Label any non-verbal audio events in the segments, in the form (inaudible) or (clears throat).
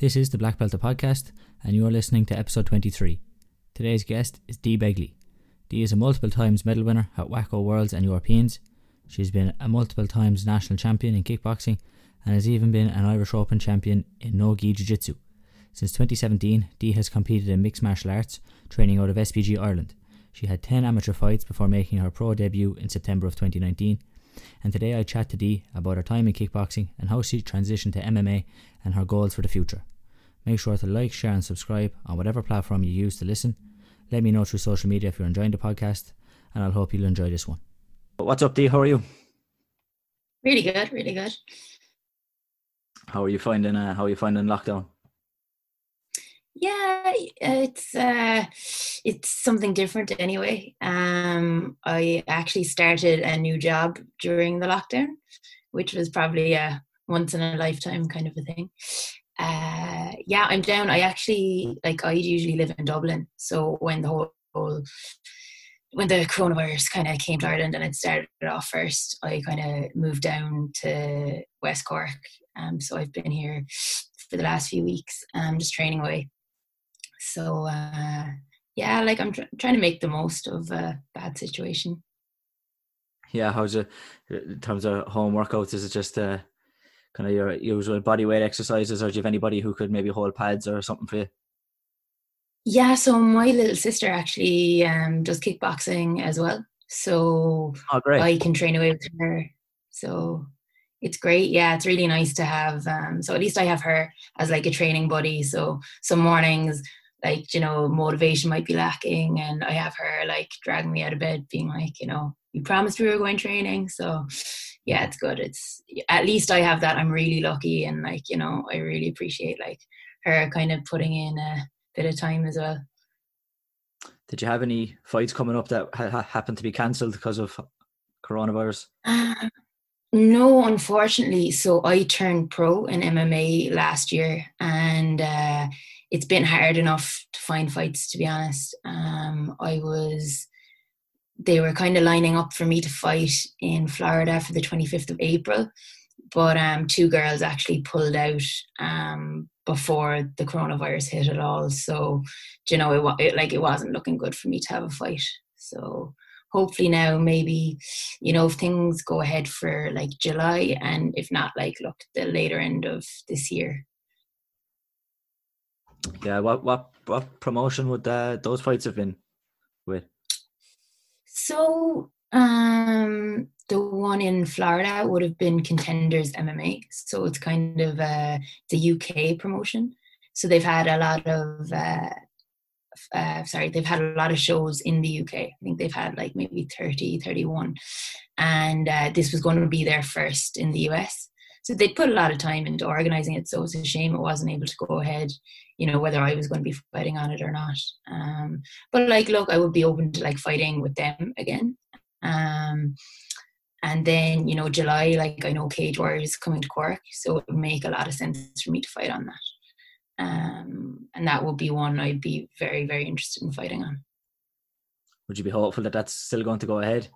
This is the Black Belter Podcast, and you are listening to episode 23. Today's guest is Dee Begley. Dee is a multiple times medal winner at WAKO Worlds and Europeans. She's been a multiple times national champion in kickboxing and has even been an Irish Open champion in No Gi Jiu Jitsu. Since 2017, Dee has competed in mixed martial arts, training out of SBG Ireland. She had 10 amateur fights before making her pro debut in September of 2019. And today I chat to Dee about her time in kickboxing and how she transitioned to MMA and her goals for the future. Make sure to like, share, and subscribe on whatever platform you use to listen. Let me know through social media if you're enjoying the podcast, and I'll hope you'll enjoy this one. What's up, Dee? How are you? Really good, really good. How are you finding? Uh, how are you finding lockdown? Yeah, it's uh, it's something different anyway. Um, I actually started a new job during the lockdown, which was probably a once in a lifetime kind of a thing. Uh, yeah, I'm down. I actually like I usually live in Dublin, so when the whole, whole when the coronavirus kind of came to Ireland and it started off first, I kind of moved down to West Cork. Um, so I've been here for the last few weeks, um, just training away. So uh, yeah, like I'm tr- trying to make the most of a bad situation. Yeah, how's it in terms of home workouts? Is it just uh, kind of your usual body weight exercises, or do you have anybody who could maybe hold pads or something for you? Yeah, so my little sister actually um, does kickboxing as well. So oh, great. I can train away with her. So it's great. Yeah, it's really nice to have. Um, so at least I have her as like a training buddy. So some mornings, like you know, motivation might be lacking, and I have her like dragging me out of bed, being like, you know, you promised we were going training. So yeah, it's good. It's at least I have that. I'm really lucky, and like you know, I really appreciate like her kind of putting in a bit of time as well. Did you have any fights coming up that ha- happened to be cancelled because of coronavirus? Uh, (sighs) no, unfortunately. So I turned pro in MMA last year, and uh, it's been hard enough to find fights. To be honest, um, I was. They were kind of lining up for me to fight in Florida for the 25th of April, but um, two girls actually pulled out um, before the coronavirus hit at all. So, you know, it, it like it wasn't looking good for me to have a fight. So hopefully now maybe you know if things go ahead for like July and if not like look the later end of this year. Yeah, what what what promotion would uh, those fights have been with? So um the one in Florida would have been Contenders MMA. So it's kind of uh, the UK promotion. So they've had a lot of, uh, uh, sorry, they've had a lot of shows in the UK. I think they've had like maybe 30, 31. And uh, this was going to be their first in the US. So they put a lot of time into organizing it. So it's a shame it wasn't able to go ahead, you know, whether I was going to be fighting on it or not. Um, but like, look, I would be open to like fighting with them again. Um, and then, you know, July, like I know Cage Warriors coming to Cork, so it would make a lot of sense for me to fight on that. Um, and that would be one I'd be very, very interested in fighting on. Would you be hopeful that that's still going to go ahead?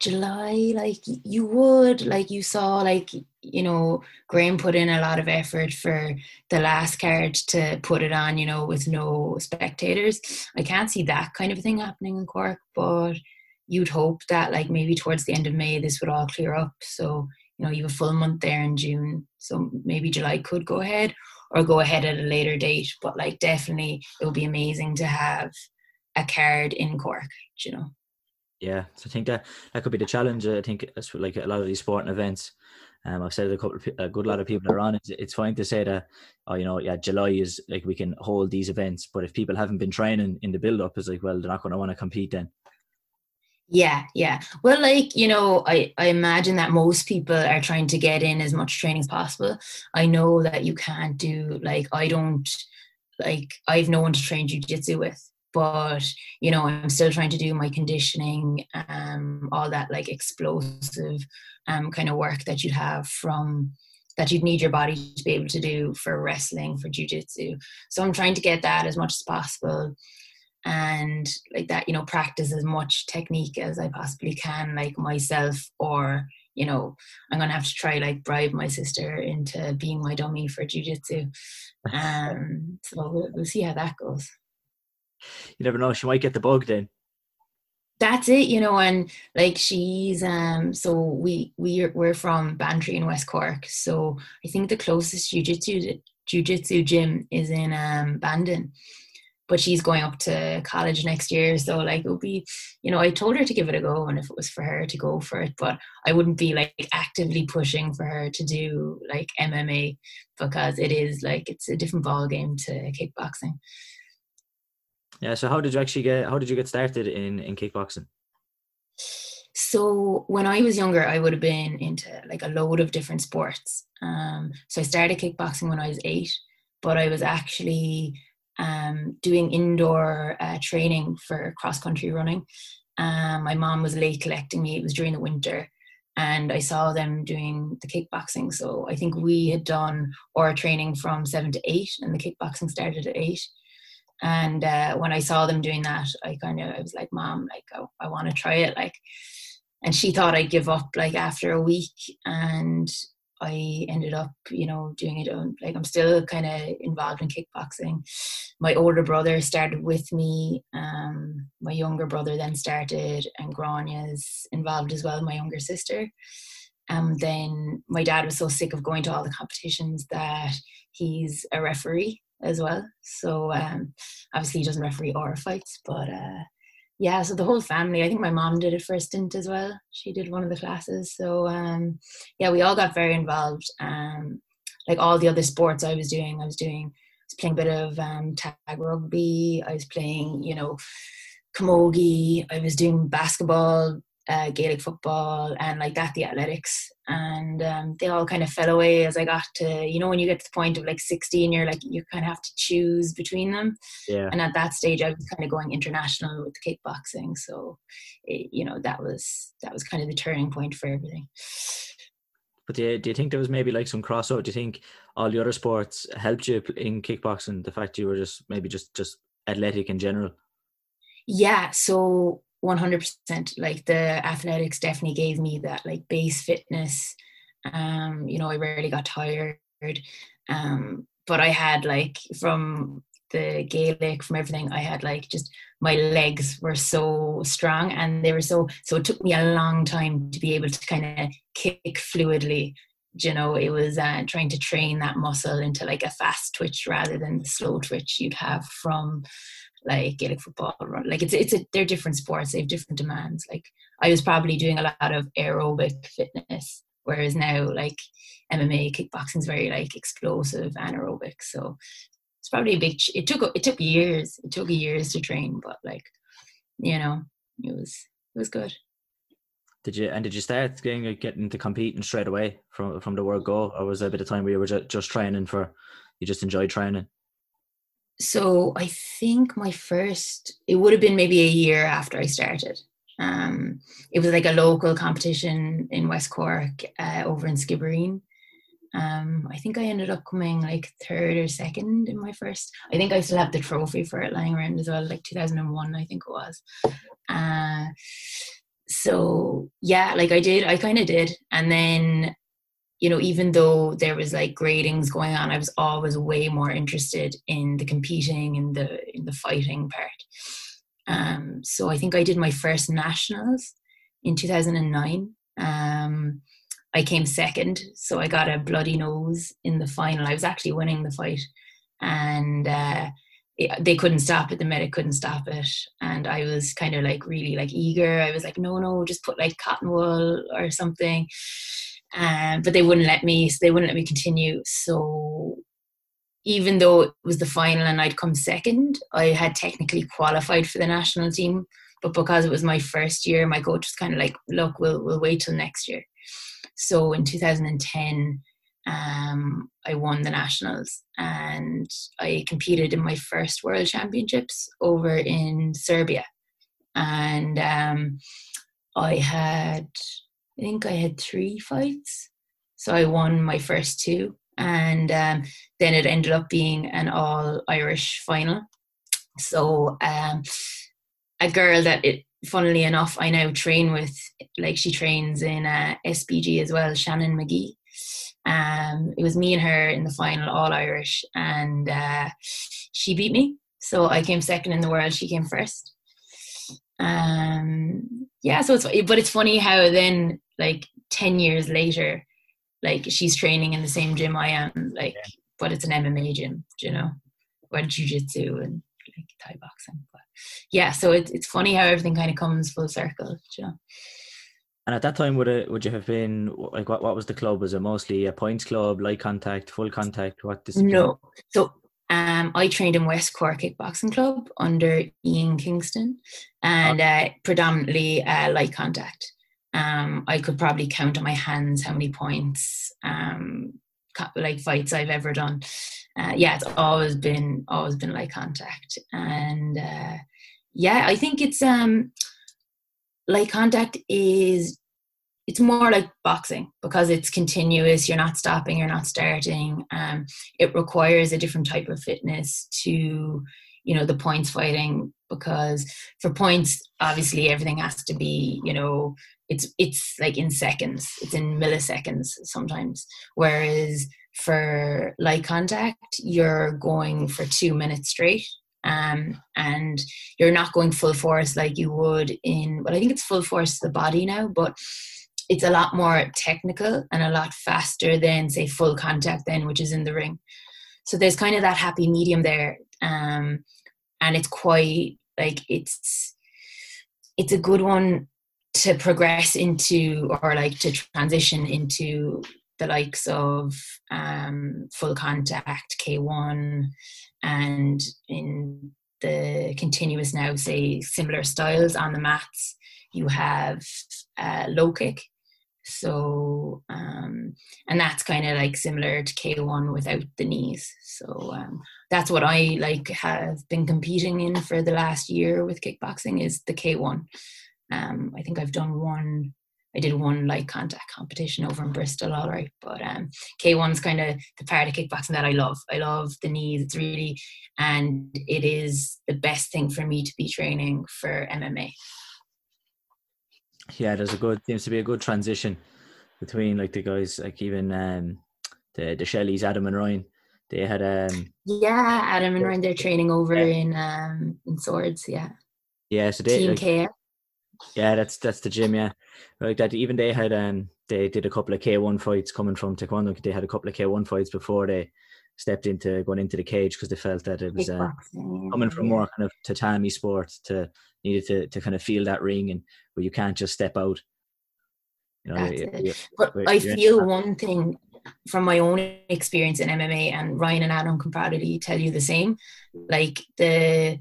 July, like you would, like you saw, like you know, Graham put in a lot of effort for the last card to put it on, you know, with no spectators. I can't see that kind of thing happening in Cork, but you'd hope that like maybe towards the end of May this would all clear up. So you know you have a full month there in June, so maybe July could go ahead or go ahead at a later date. But like definitely, it would be amazing to have a card in Cork. You know. Yeah, so I think that that could be the challenge. I think it's like a lot of these sporting events. Um, I've said a couple, of, a good lot of people are on. It's, it's fine to say that, oh, you know, yeah, July is like we can hold these events, but if people haven't been training in the build up, it's like, well, they're not going to want to compete then. Yeah, yeah. Well, like, you know, I, I imagine that most people are trying to get in as much training as possible. I know that you can't do, like, I don't, like, I've no one to train jujitsu with, but, you know, I'm still trying to do my conditioning, um, all that, like, explosive um, kind of work that you'd have from, that you'd need your body to be able to do for wrestling, for jujitsu. So I'm trying to get that as much as possible and like that you know practice as much technique as i possibly can like myself or you know, I'm gonna have to try like bribe my sister into being my dummy for jujitsu. (laughs) Um, so we'll, we'll see how that goes. You never know; she might get the bug then. That's it you know and like she's um so we we we're from Bantry in West Cork so I think the closest jiu-jitsu jiu-jitsu gym is in um Bandon. But she's going up to college next year so like it would be you know I told her to give it a go and if it was for her to go for it but I wouldn't be like actively pushing for her to do like MMA because it is like it's a different ball game to kickboxing yeah. So how did you actually get? How did you get started in in kickboxing? So when I was younger, I would have been into like a load of different sports. Um, so I started kickboxing when I was eight, but I was actually um, doing indoor uh, training for cross country running. Um, my mom was late collecting me. It was during the winter, and I saw them doing the kickboxing. So I think we had done our training from seven to eight, and the kickboxing started at eight. And uh, when I saw them doing that, I kind of I was like, "Mom, like I, I want to try it." Like, and she thought I'd give up like after a week, and I ended up, you know, doing it. On, like I'm still kind of involved in kickboxing. My older brother started with me. Um, my younger brother then started, and Granya's involved as well. My younger sister. Um, then my dad was so sick of going to all the competitions that he's a referee as well. So um, obviously he doesn't referee or fights, but uh, yeah. So the whole family. I think my mom did it for a stint as well. She did one of the classes. So um, yeah, we all got very involved. Um, like all the other sports I was doing, I was doing. I was playing a bit of um, tag rugby. I was playing, you know, camogie. I was doing basketball, uh, Gaelic football, and like that, the athletics. And um, they all kind of fell away as I got to you know when you get to the point of like 16 you're like you kind of have to choose between them. Yeah. And at that stage I was kind of going international with the kickboxing. So it, you know that was that was kind of the turning point for everything. But do you, do you think there was maybe like some crossover do you think all the other sports helped you in kickboxing the fact you were just maybe just just athletic in general? Yeah. So 100% like the athletics definitely gave me that like base fitness. Um you know i rarely got tired. Um but i had like from the gaelic from everything i had like just my legs were so strong and they were so so it took me a long time to be able to kind of kick fluidly. You know it was uh, trying to train that muscle into like a fast twitch rather than the slow twitch you'd have from like Gaelic football. Like it's it's a, they're different sports. They have different demands. Like I was probably doing a lot of aerobic fitness, whereas now like MMA, kickboxing is very like explosive anaerobic. So it's probably a big. It took it took years. It took years to train, but like you know, it was it was good. Did you and did you start getting getting to competing straight away from from the word go, or was there a bit of time where you were just, just training for you just enjoyed training? So I think my first it would have been maybe a year after I started. Um, it was like a local competition in West Cork uh, over in Skibbereen. Um, I think I ended up coming like third or second in my first. I think I still have the trophy for it lying around as well, like 2001, I think it was. Uh, so yeah, like I did, I kind of did, and then you know, even though there was like gradings going on, I was always way more interested in the competing and the in the fighting part. Um, so I think I did my first nationals in 2009. Um, I came second, so I got a bloody nose in the final. I was actually winning the fight, and uh, it, they couldn't stop it. The medic couldn't stop it, and I was kind of like really like eager. I was like, no, no, just put like cotton wool or something um, but they wouldn't let me. So they wouldn't let me continue. So even though it was the final and I'd come second, I had technically qualified for the national team. But because it was my first year, my coach was kind of like, "Look, we'll we'll wait till next year." So in 2010, um, I won the nationals and I competed in my first World Championships over in Serbia, and um, I had I think I had three fights. So I won my first two. And um, then it ended up being an all Irish final. So um, a girl that it funnily enough, I now train with like she trains in uh, SBG as well, Shannon McGee. Um, it was me and her in the final, all Irish, and uh, she beat me. So I came second in the world. She came first. Um, yeah, so it's but it's funny how then like ten years later, like she's training in the same gym I am, like, yeah. but it's an MMA gym, you know, or jujitsu and like Thai boxing. But yeah, so it's it's funny how everything kind of comes full circle, you know. And at that time, would it would you have been like what? What was the club? Was it mostly a points club, light contact, full contact? What discipline? No, so um, I trained in West Cork Kickboxing Club under Ian Kingston, and uh, predominantly uh, light contact. Um, I could probably count on my hands how many points, um, like fights I've ever done. Uh, yeah, it's always been always been light contact, and uh, yeah, I think it's um light contact is it's more like boxing because it's continuous. You're not stopping you're not starting. Um, it requires a different type of fitness to you know the points fighting because for points obviously everything has to be you know it's it's like in seconds it's in milliseconds sometimes. Whereas for light contact you're going for two minutes straight um, and you're not going full force like you would in well i think it's full force the body now but it's a lot more technical and a lot faster than say full contact then which is in the ring. So there's kind of that happy medium there um, and it's quite like it's it's a good one to progress into or like to transition into the likes of um, full contact k1 and in the continuous now say similar styles on the mats you have uh, low kick. So um, and that's kind of like similar to k1 without the knees. So um, that's what i like have been competing in for the last year with kickboxing is the k1 um, i think i've done one I did one light contact competition over in Bristol, all right. But um, K1's kind of the part of kickboxing that I love. I love the knees. It's really, and it is the best thing for me to be training for MMA. Yeah, there's a good seems to be a good transition between like the guys like even um the the Shelleys, Adam and Ryan. They had um yeah, Adam and Ryan. They're training over yeah. in um in Swords. Yeah. Yeah, so they Team like, yeah, that's that's the gym. Yeah, like that. Even they had um they did a couple of K one fights coming from Taekwondo. They had a couple of K one fights before they stepped into going into the cage because they felt that it was uh, coming from more kind of tatami sport to needed to to kind of feel that ring and where you can't just step out. You know, you're, you're, but you're, I feel one thing from my own experience in MMA, and Ryan and Adam can probably tell you the same. Like the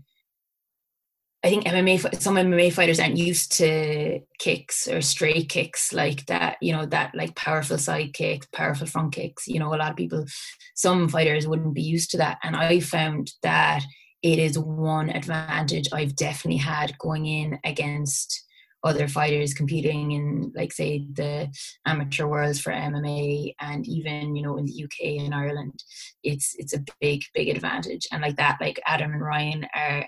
I think MMA some MMA fighters aren't used to kicks or straight kicks like that, you know, that like powerful side kicks, powerful front kicks. You know, a lot of people, some fighters wouldn't be used to that. And I found that it is one advantage I've definitely had going in against other fighters competing in like say the amateur worlds for MMA and even you know in the UK and Ireland it's it's a big big advantage and like that like Adam and Ryan are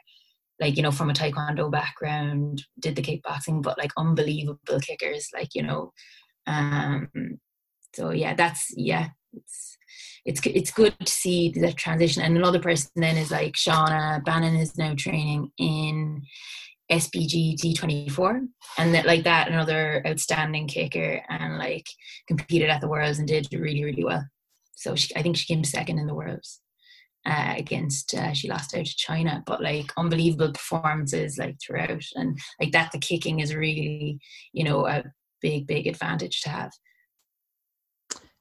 like you know from a taekwondo background did the kickboxing but like unbelievable kickers like you know um so yeah that's yeah it's it's it's good to see the transition. And another person then is like Shauna Bannon is now training in SBG D24 and that like that another outstanding kicker and like competed at the worlds and did really really well. So she, I think she came second in the worlds uh, against uh, she lost out to China, but like unbelievable performances like throughout, and like that the kicking is really you know a big big advantage to have.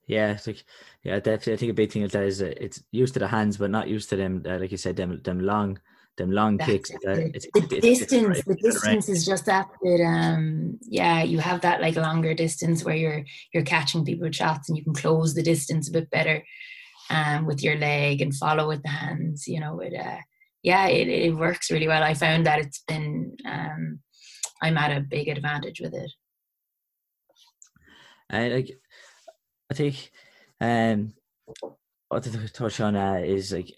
Yeah, it's like yeah, definitely. I think a big thing is that is it's used to the hands, but not used to them. Uh, like you said, them them long them long That's kicks. Uh, it's, the it's, distance, it's, the distance is just that bit. Um, yeah, you have that like longer distance where you're you're catching people shots, and you can close the distance a bit better um, with your leg and follow with the hands. You know, it uh, yeah, it, it works really well. I found that it's been um, I'm at a big advantage with it. I like, I think, um, what to touch on uh, is like,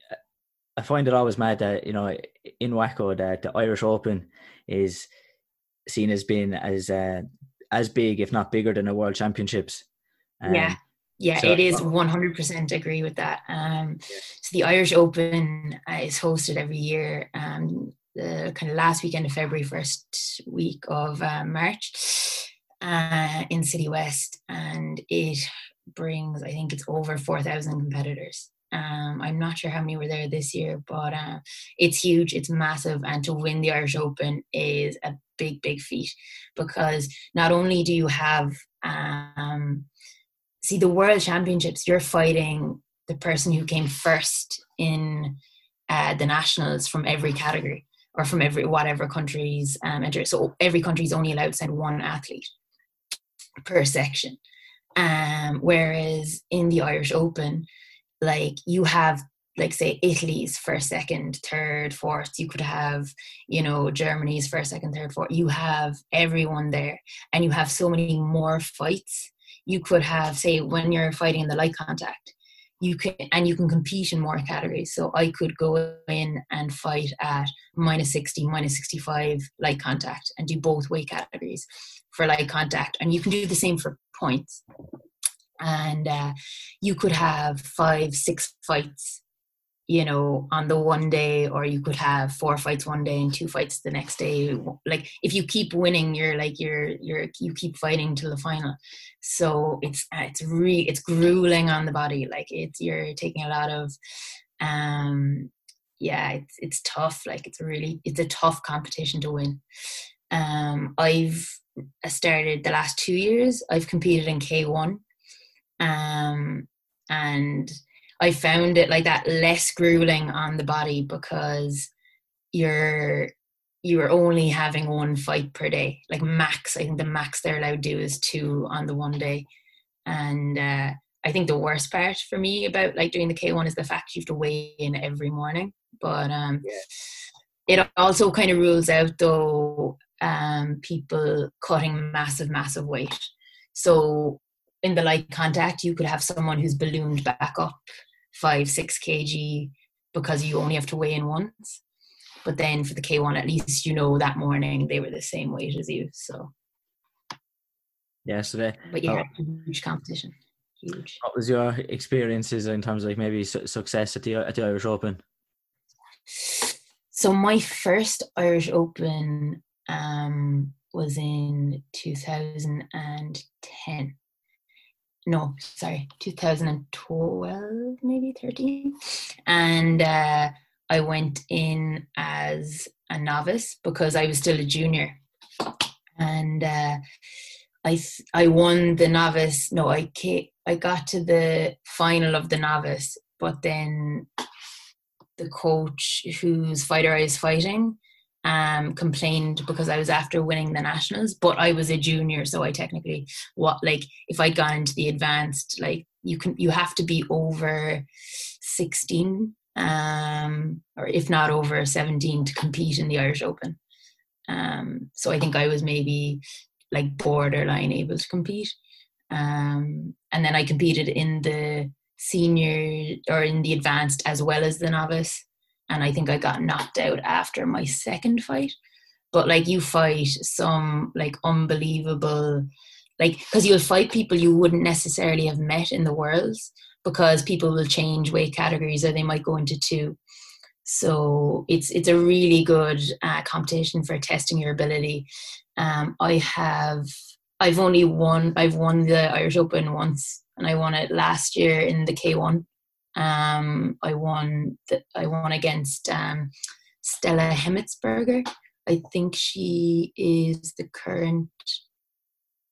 I find it always mad that you know in WAKO that the Irish Open is seen as being as uh, as big, if not bigger, than the World Championships. Um, yeah, yeah, so, it is 100% agree with that. Um, so the Irish Open uh, is hosted every year. Um, the kind of last weekend of February, first week of uh, March, uh, in City West, and it brings, I think, it's over 4,000 competitors. Um, I'm not sure how many were there this year, but uh, it's huge, it's massive, and to win the Irish Open is a big, big feat because not only do you have um, see the World Championships, you're fighting the person who came first in uh, the nationals from every category or from every whatever countries um. So every country is only allowed to send one athlete per section. Um, whereas in the Irish Open, like you have like say Italy's first, second, third, fourth. You could have, you know, Germany's first, second, third, fourth. You have everyone there, and you have so many more fights. You could have, say, when you're fighting in the light contact, you can and you can compete in more categories. So I could go in and fight at minus 60, minus 65 light contact and do both weight categories for light contact. And you can do the same for points and uh, you could have five six fights you know on the one day or you could have four fights one day and two fights the next day. Like if you keep winning you're like you're you're you keep fighting till the final. So it's uh, it's really it's grueling on the body. Like it's you're taking a lot of um yeah it's it's tough. Like it's really it's a tough competition to win. Um i've started the last two years i've competed in k1 um, and I found it like that less grueling on the body because you're you're only having one fight per day, like max. I think the max they're allowed to do is two on the one day, and uh, I think the worst part for me about like doing the K one is the fact you have to weigh in every morning. But um, yeah. it also kind of rules out though um, people cutting massive, massive weight. So in the light contact, you could have someone who's ballooned back up five, six kg because you only have to weigh in once. But then for the K1, at least you know that morning they were the same weight as you. So, yeah, so they, but yeah, oh, huge competition. Huge. What was your experiences in terms of like maybe su- success at the at the Irish Open? So my first Irish Open um, was in 2010 no, sorry, 2012, maybe 13. And uh, I went in as a novice because I was still a junior. And uh, I I won the novice. No, I came, I got to the final of the novice, but then the coach whose fighter I was fighting um, complained because I was after winning the nationals, but I was a junior, so I technically what like if I'd gone into the advanced, like you can you have to be over sixteen, um, or if not over seventeen to compete in the Irish Open. Um, so I think I was maybe like borderline able to compete. Um, and then I competed in the senior or in the advanced as well as the novice and I think I got knocked out after my second fight. But like you fight some like unbelievable, like because you'll fight people you wouldn't necessarily have met in the worlds because people will change weight categories or they might go into two. So it's it's a really good uh, competition for testing your ability. Um, I have I've only won I've won the Irish Open once and I won it last year in the K1 um, I won. The, I won against um, Stella Hemetsberger. I think she is the current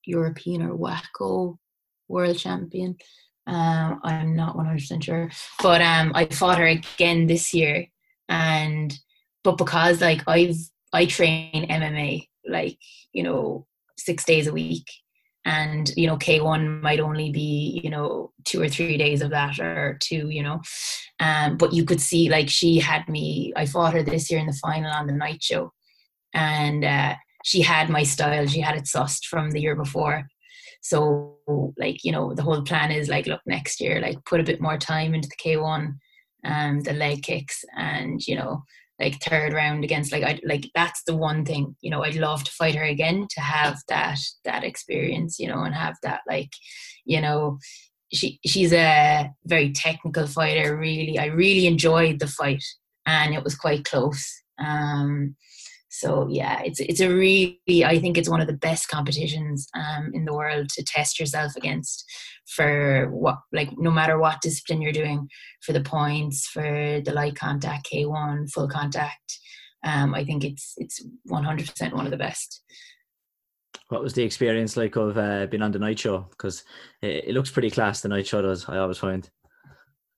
European or WAKO world champion. Um, I'm not 100% sure, but um, I fought her again this year, and but because like I've I train MMA like you know six days a week, and you know k1 might only be you know two or three days of that or two you know. Um, but you could see like she had me i fought her this year in the final on the night show. And uh, she had my style. She had it sussed from the year before. So like you know the whole plan is like look next year like put a bit more time into the k1 um, the leg kicks and you know like third round against like I like that's the one thing you know I'd love to fight her again to have that that experience you know and have that like you know she she's a very technical fighter really. I really enjoyed the fight and it was quite close. Um so yeah it's it's a really I think it's one of the best competitions um in the world to test yourself against for what like no matter what discipline you're doing for the points for the light contact k1 full contact. Um, i think it's it's 100% one of the best. What was the experience like of uh, being on the night show? Because it, it, looks pretty class the night show does i always find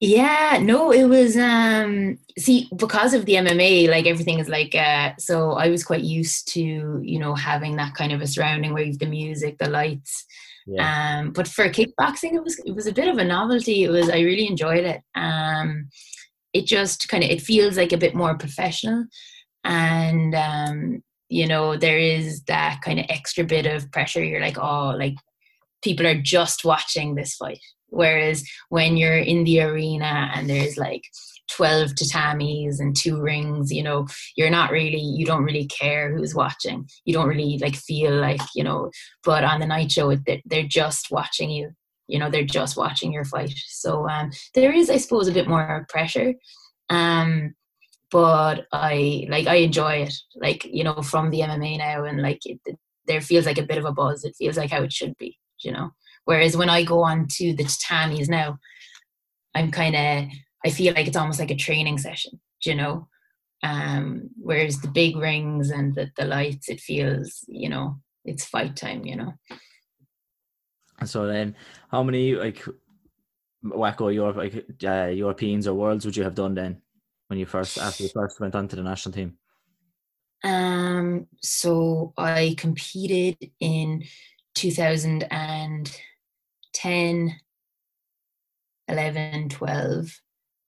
yeah no it was um see because of the mma like everything is like uh so i was quite used to you know having that kind of a surrounding where you've the music the lights yeah. Um, but for kickboxing, it was it was a bit of a novelty. It was I really enjoyed it. Um, it just kind of it feels like a bit more professional, and um, you know there is that kind of extra bit of pressure. You're like, oh, like people are just watching this fight. Whereas when you're in the arena and there's like 12 tatamis and two rings you know you're not really you don't really care who's watching. You don't really like feel like you know but on the night show they're, just watching you. You know they're just watching your fight. So um there is i suppose a bit more pressure. Um but i like i enjoy it. Like you know from the mma now and like it, there feels like a bit of a buzz. It feels like how it should be you know whereas when i go on to the tatamis now i'm kind of I feel like it's almost like a training session, you know. Um, whereas the big rings and the, the lights, it feels, you know, it's fight time, you know. So then, how many like WAKO Europe like uh, Europeans or worlds would you have done then when you first after you first went on to the national team? Um, so I competed in 2010, 11, 12,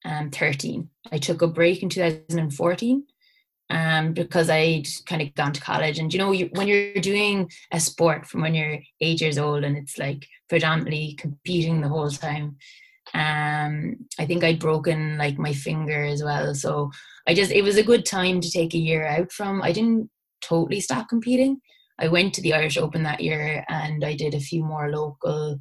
um, 13. I took a break in 2014 um, because I'd kind of gone to college. And you know, you, when you're doing a sport from when you're eight years old and it's like predominantly competing the whole time, um, I think I'd broken like my finger as well. So I just, it was a good time to take a year out from. I didn't totally stop competing. I went to the Irish Open that year and I did a few more local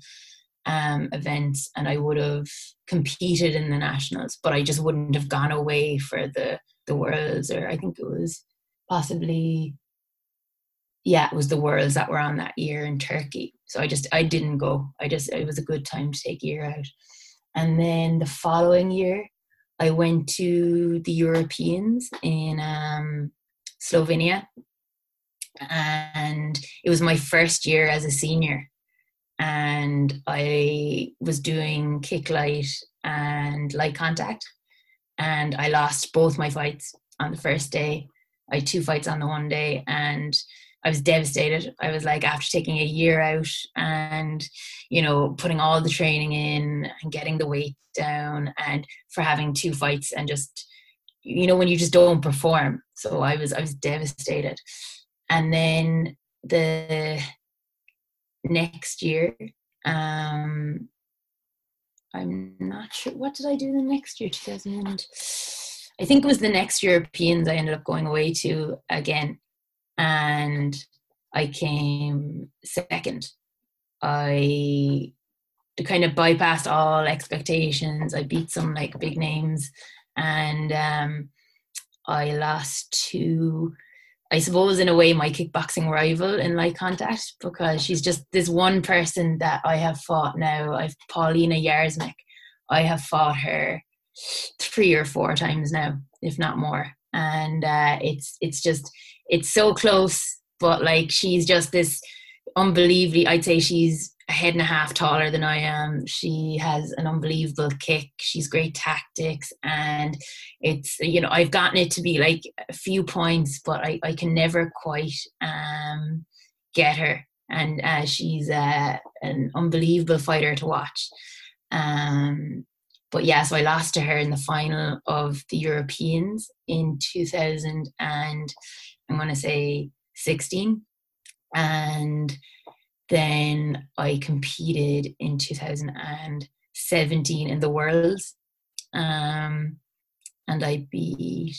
um, events and I would have competed in the nationals, but I just wouldn't have gone away for the the worlds or I think it was possibly yeah, it was the worlds that were on that year in Turkey. So I just I didn't go. I just it was a good time to take a year out. And then the following year I went to the Europeans in um, Slovenia and it was my first year as a senior and I was doing kick light and light contact, and I lost both my fights on the first day. I had two fights on the one day, and I was devastated. I was like, after taking a year out and, you know, putting all the training in and getting the weight down, and for having two fights and just, you know, when you just don't perform. So I was, I was devastated. And then the next year. Um, I'm not sure. What did I do the next year? 2000. I think it was the next Europeans I ended up going away to again. And I came second. I to kind of bypassed all expectations. I beat some like big names and um, I lost to I suppose in a way my kickboxing rival in light contact because she's just this one person that I have fought now. I've Paulina Yarsmik. I have fought her three or four times now, if not more. And uh, it's it's just it's so close, but like she's just this unbelievably. I'd say she's a head and a half taller than I am. She has an unbelievable kick. She's great tactics, and it's you know I've gotten it to be like a few points, but I I can never quite um get her. And uh, she's uh, an unbelievable fighter to watch. Um, but yeah, so I lost to her in the final of the Europeans in 2000 and I'm going to say 16, and then I competed in 2017 in the Worlds, um, and I beat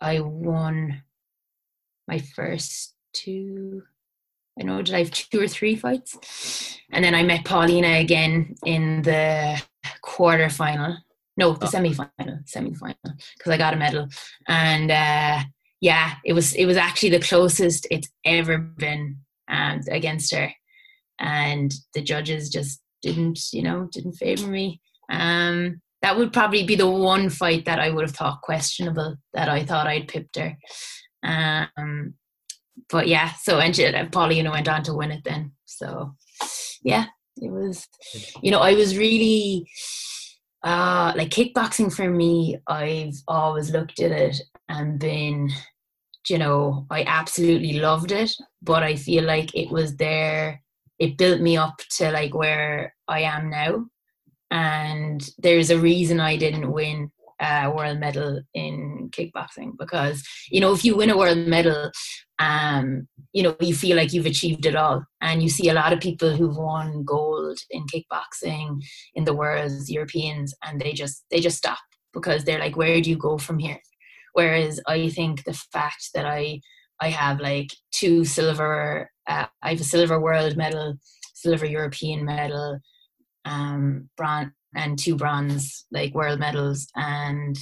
I won my first two. I know did I have two or three fights, and then I met Paulina again in the quarter final. No, the oh. semi final, semi final, because I got a medal, and uh, yeah, it was it was actually the closest it's ever been um, against her, and the judges just didn't, you know, didn't favor me. Um, that would probably be the one fight that I would have thought questionable that I thought I'd pipped her. Um, but yeah, so and she, know, went on to win it then. So yeah, it was, you know, I was really uh, like kickboxing for me. I've always looked at it and been, you know, I absolutely loved it, but I feel like it was there. It built me up to like where I am now, and there's a reason I didn't win a world medal in kickboxing because you know if you win a world medal um you know you feel like you've achieved it all and you see a lot of people who've won gold in kickboxing in the world europeans and they just they just stop because they're like where do you go from here whereas i think the fact that i i have like two silver uh, i have a silver world medal silver european medal um bronze and two bronze like world medals and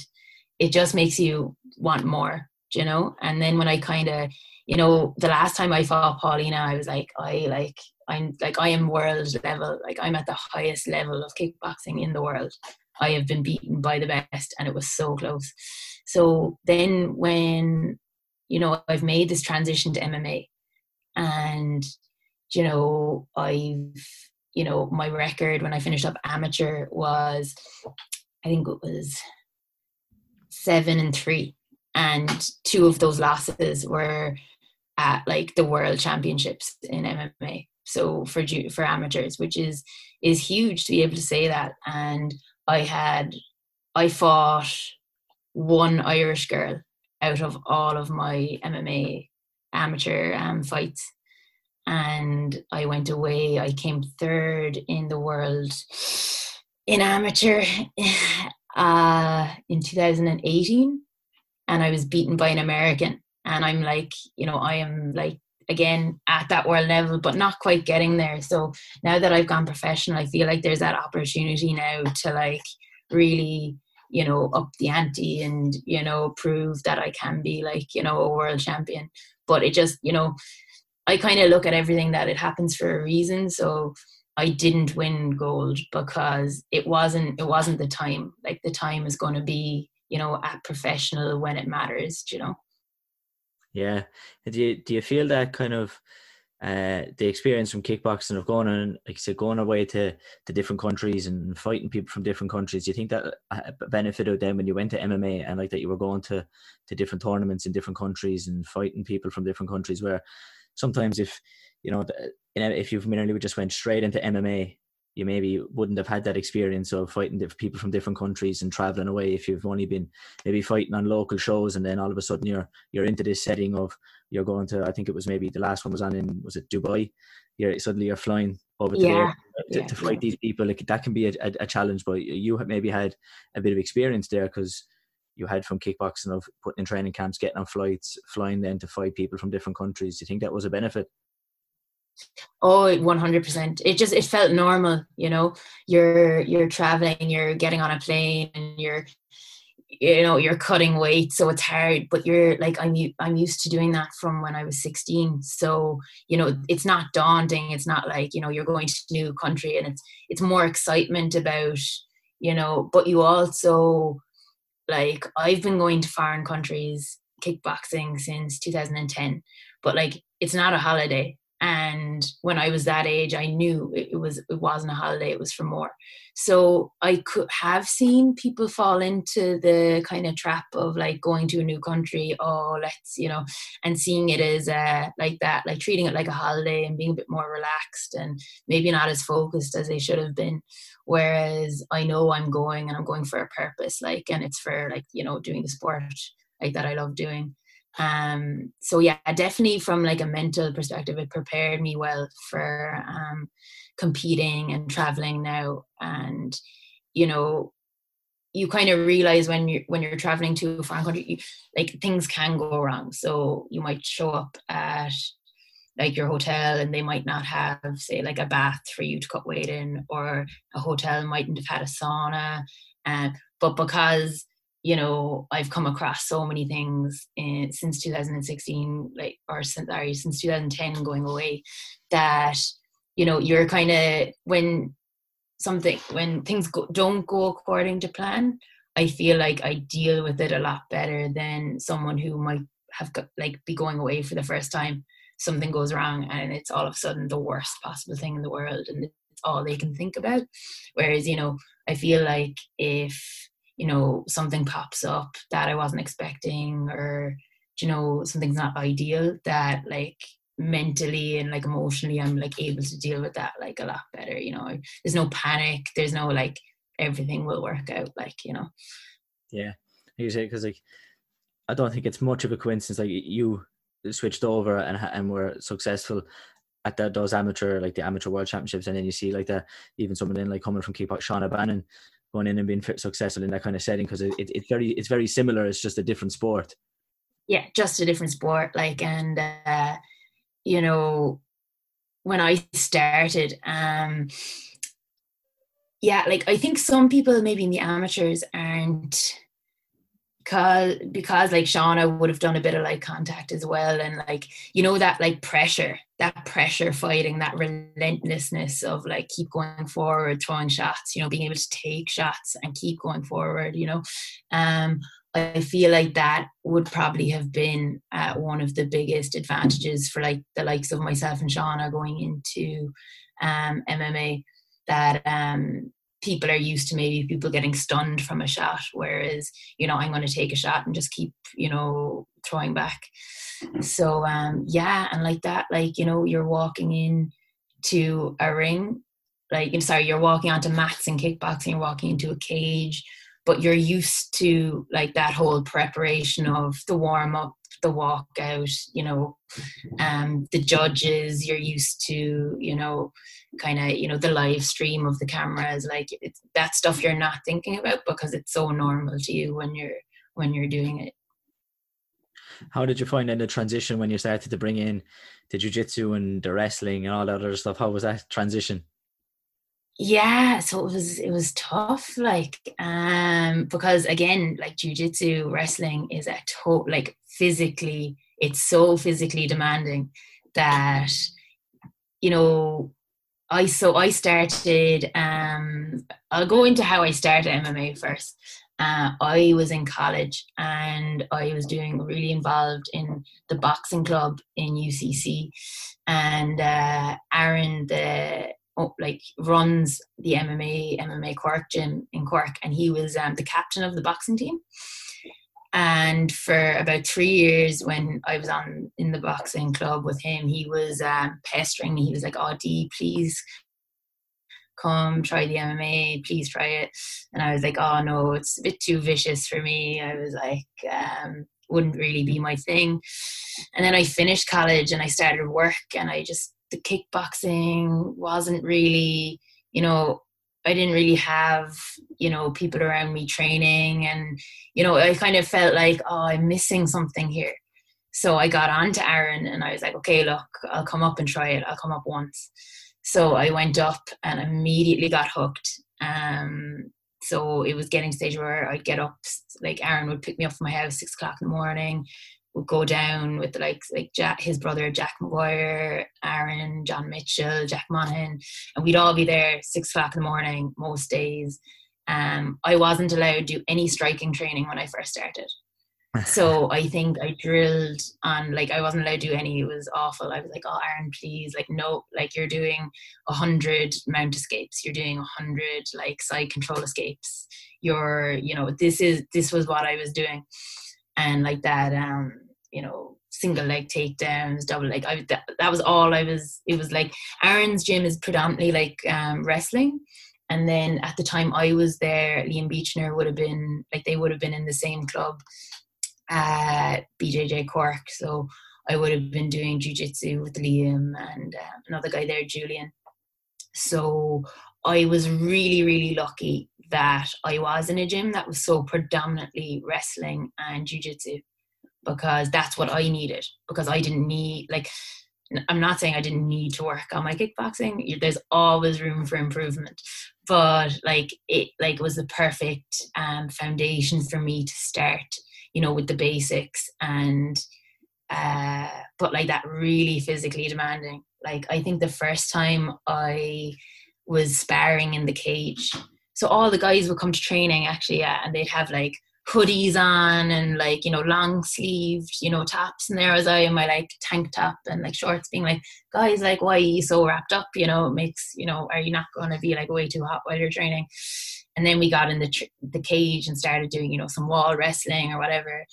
it just makes you want more you know? And then when i kind of you know the last time i fought paulina i was like i like i'm like i am world level like i'm at the highest level of kickboxing in the world. I have been beaten by the best and it was so close so then when you know i've made this transition to mma and you know i've you know, my record when I finished up amateur was, I think it was seven and three. And two of those losses were at like the world championships in MMA. So for for amateurs, which is is huge to be able to say that. And I had I fought one Irish girl out of all of my MMA amateur um, fights and I went away. I came third in the world in amateur (sighs) uh, in 2018, and I was beaten by an American. And I'm like, you know, I am like again at that world level, but not quite getting there. So now that I've gone professional, I feel like there's that opportunity now to like really you know up the ante and you know prove that i can be like you know a world champion but it just you know I kind of look at everything that it happens for a reason. So I didn't win gold because it wasn't it wasn't the time. Like the time is going to be you know at professional when it matters. You know. Yeah. Do you do you feel that kind of uh, the experience from kickboxing of going on, like I said, going away to, to different countries and fighting people from different countries. Do you think that uh, benefited them when you went to MMA and like that you were going to, to different tournaments in different countries and fighting people from different countries where sometimes if you know if you've merely just went straight into MMA, you maybe wouldn't have had that experience of fighting different people from different countries and traveling away if you've only been maybe fighting on local shows and then all of a sudden you're you're into this setting of you're going to I think it was maybe the last one was on in was it Dubai you're suddenly you're flying over yeah. there to, yeah. to, fight these people like that can be a, a, a challenge but you maybe had a bit of experience there because you had from kickboxing of putting in training camps, getting on flights, flying then to fight people from different countries. Do you think that was a benefit? Oh, 100%. It just, it felt normal, you know, you're, you're traveling, you're getting on a plane and you're, you know, you're cutting weight. So it's hard, but you're like, I'm, I'm used to doing that from when I was 16. So, you know, mm-hmm. it's not daunting. It's not like, you know, you're going to a new country and it's, it's more excitement about, you know, but you also, like I've been going to foreign countries kickboxing since 2010, but like it's not a holiday. And when I was that age, I knew it, was it wasn't a holiday; it was for more. So I could have seen people fall into the kind of trap of like going to a new country. Oh, let's you know, and seeing it as uh, like that, like treating it like a holiday and being a bit more relaxed and maybe not as focused as they should have been whereas i know i'm going and i'm going for a purpose like and it's for like you know doing the sport like that i love doing um so yeah definitely from like a mental perspective it prepared me well for um competing and traveling now and you know you kind of realize when you're when you're traveling to a foreign country, you, like things can go wrong. So you might show up at like your hotel and they might not have say like a bath for you to cut weight in or a hotel mightn't have had a sauna and but because you know i've come across so many things in, since 2016 like or since since 2010 going away that you know you're kind of when something when things go, don't go according to plan i feel like i deal with it a lot better than someone who might have got, like be going away for the first time something goes wrong and it's all of a sudden the worst possible thing in the world and it's all they can think about. Whereas you know i feel like if you know something pops up that i wasn't expecting or you know something's not ideal that like mentally and like emotionally i'm like able to deal with that like a lot better you know? There's no panic there's no like everything will work out like you know? Yeah. You say because like i don't think it's much of a coincidence like you switched over and and were successful at the, those amateur like the amateur world championships and then you see like the even someone in like coming from kickbox Shauna Bannon going in and being successful in that kind of setting because it, it, it's very it's very similar. It's just a different sport. Yeah just a different sport like and uh you know when i started um yeah like i think some people maybe in the amateurs aren't because because like Shauna would have done a bit of like contact as well and like you know that like pressure that pressure fighting that relentlessness of like keep going forward throwing shots you know being able to take shots and keep going forward you know? Um I feel like that would probably have been uh, one of the biggest advantages for like the likes of myself and Shauna going into um, MMA that um, people are used to maybe people getting stunned from a shot whereas you know i'm going to take a shot and just keep you know throwing back. So um yeah and like that like you know you're walking in to a ring like I'm sorry you're walking onto mats and kickboxing you're walking into a cage but you're used to like that whole preparation of the warm up the walk out you know um the judges you're used to you know kind of you know the live stream of the cameras like it's that stuff you're not thinking about because it's so normal to you when you're when you're doing it. How did you find in the transition when you started to bring in the jiu-jitsu and the wrestling and all that other stuff? How was that transition? Yeah so it was it was tough like um because again like jiu-jitsu wrestling is a to like physically it's so physically demanding that you know I so I started. Um, I'll go into how I started MMA first. Uh, I was in college and I was doing really involved in the boxing club in UCC, and uh, Aaron the oh, like runs the MMA MMA Cork gym in Cork, and he was um, the captain of the boxing team. And for about three years, when I was on in the boxing club with him, he was um, pestering me. He was like, "Oh, Dee, please come try the MMA, please try it." And I was like, "Oh no, it's a bit too vicious for me." I was like, um, "Wouldn't really be my thing." And then I finished college and I started work, and I just the kickboxing wasn't really, you know, I didn't really have, you know, people around me training and, you know, I kind of felt like, oh, I'm missing something here. So I got on to Aaron and I was like, okay, look, I'll come up and try it. I'll come up once. So I went up and immediately got hooked. Um, so it was getting stage where I'd get up, like Aaron would pick me up from my house six o'clock in the morning would go down with the likes like Jack, his brother Jack McGuire, Aaron, John Mitchell, Jack Monahan, and we'd all be there six o'clock in the morning most days. Um, I wasn't allowed to do any striking training when I first started. (laughs) so I think I drilled on like I wasn't allowed to do any. It was awful. I was like, "Oh, Aaron, please, like no, like you're doing a hundred mount escapes. You're doing a hundred like side control escapes. You're, you know, this is this was what I was doing." and like that um you know single leg takedowns double leg I, that, that was all i was it was like aaron's gym is predominantly like um, wrestling. And then at the time i was there liam beechner would have been like they would have been in the same club at bjj cork. So i would have been doing jiu-jitsu with liam and uh, another guy there julian. So I was really, really lucky that I was in a gym that was so predominantly wrestling and jujitsu because that's what I needed because I didn't need like I'm not saying I didn't need to work on my kickboxing. There's always room for improvement, but like it like was the perfect um, foundation for me to start. You know, with the basics and uh, but like that really physically demanding. Like I think the first time I was sparring in the cage, so all the guys would come to training actually, yeah, and they'd have like hoodies on and like you know long sleeved you know tops and there was I in my like tank top and like shorts being like guys like why are you so wrapped up? You know it makes you know are you not going to be like way too hot while you're training? And then we got in the tr- the cage and started doing you know some wall wrestling or whatever.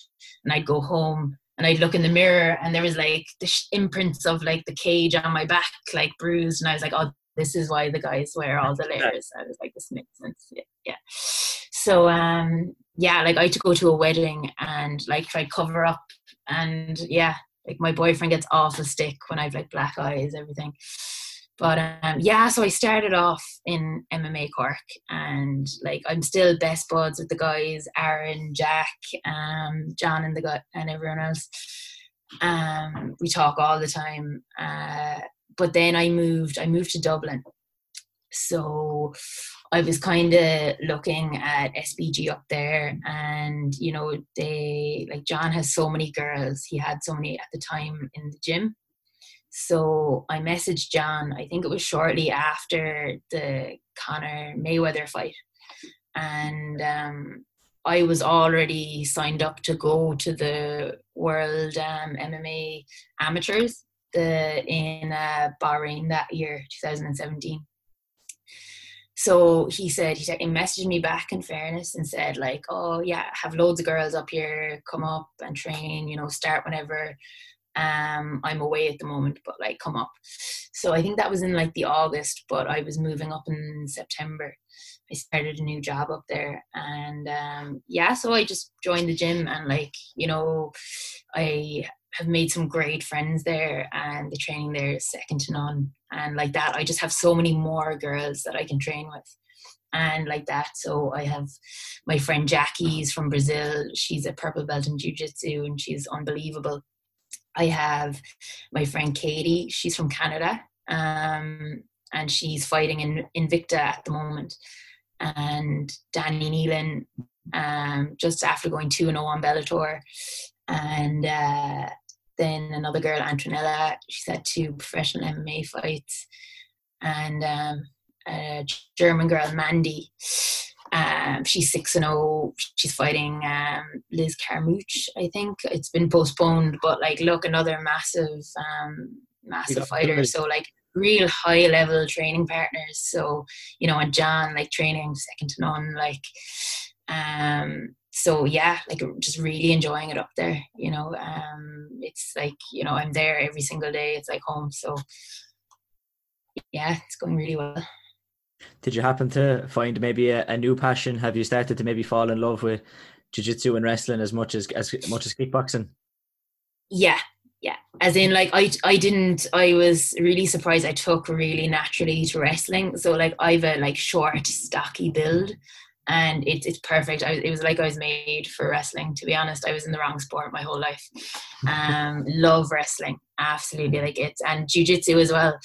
And I'd go home and I'd look in the mirror and there was like the sh- imprints of like the cage on my back like bruised. And I was like oh this is why the guys wear all the layers. I was like this makes sense. Yeah, yeah so um yeah like i had to go to a wedding and like try cover up and yeah like my boyfriend gets awful stick when i've like black eyes everything. But um yeah so i started off in mma cork and like i'm still best buds with the guys aaron jack um john and the guy and everyone else. Um we talk all the time uh but then i moved i moved to dublin. So I was kind of looking at SBG up there, and you know, they like John has so many girls. He had so many at the time in the gym. So I messaged John. I think it was shortly after the Conor Mayweather fight, and um, I was already signed up to go to the World um, MMA Amateurs the in uh, Bahrain that year, 2017 so he said he, he messaged me back in fairness and said like oh yeah have loads of girls up here. Come up and train you know start whenever um i'm away at the moment but like come up. So i think that was in like the august but i was moving up in september. I started a new job up there and um yeah so i just joined the gym and like you know i have made some great friends there and the training there is second to none. And like that i just have so many more girls that i can train with and like that. So i have my friend jackie's from brazil. She's a purple belt in jiu-jitsu and she's unbelievable. I have my friend katie. She's from canada um, and she's fighting in invicta at the moment. And Danni Neilan um, just after going 2-0 on bellator and uh, then another girl, Antonella, she's had two professional MMA fights, and um, a German girl, Mandy. Um, she's six and zero. Oh. She's fighting um, Liz Carmouche. I think it's been postponed, but like, look, another massive, um, massive fighter. So like, real high level training partners. So you know, and John like training second to none. Like, um, so yeah like just really enjoying it up there you know um it's like you know i'm there every single day it's like home so yeah it's going really well. Did you happen to find maybe a, a new passion? Have you started to maybe fall in love with jiu-jitsu and wrestling as much as as much as kickboxing? Yeah yeah as in like i i didn't i was really surprised i took really naturally to wrestling so like i've a like short stocky build and it's it's perfect. I, it was like I was made for wrestling. To be honest, I was in the wrong sport my whole life. Um, (laughs) love wrestling, absolutely like it, and jujitsu as well.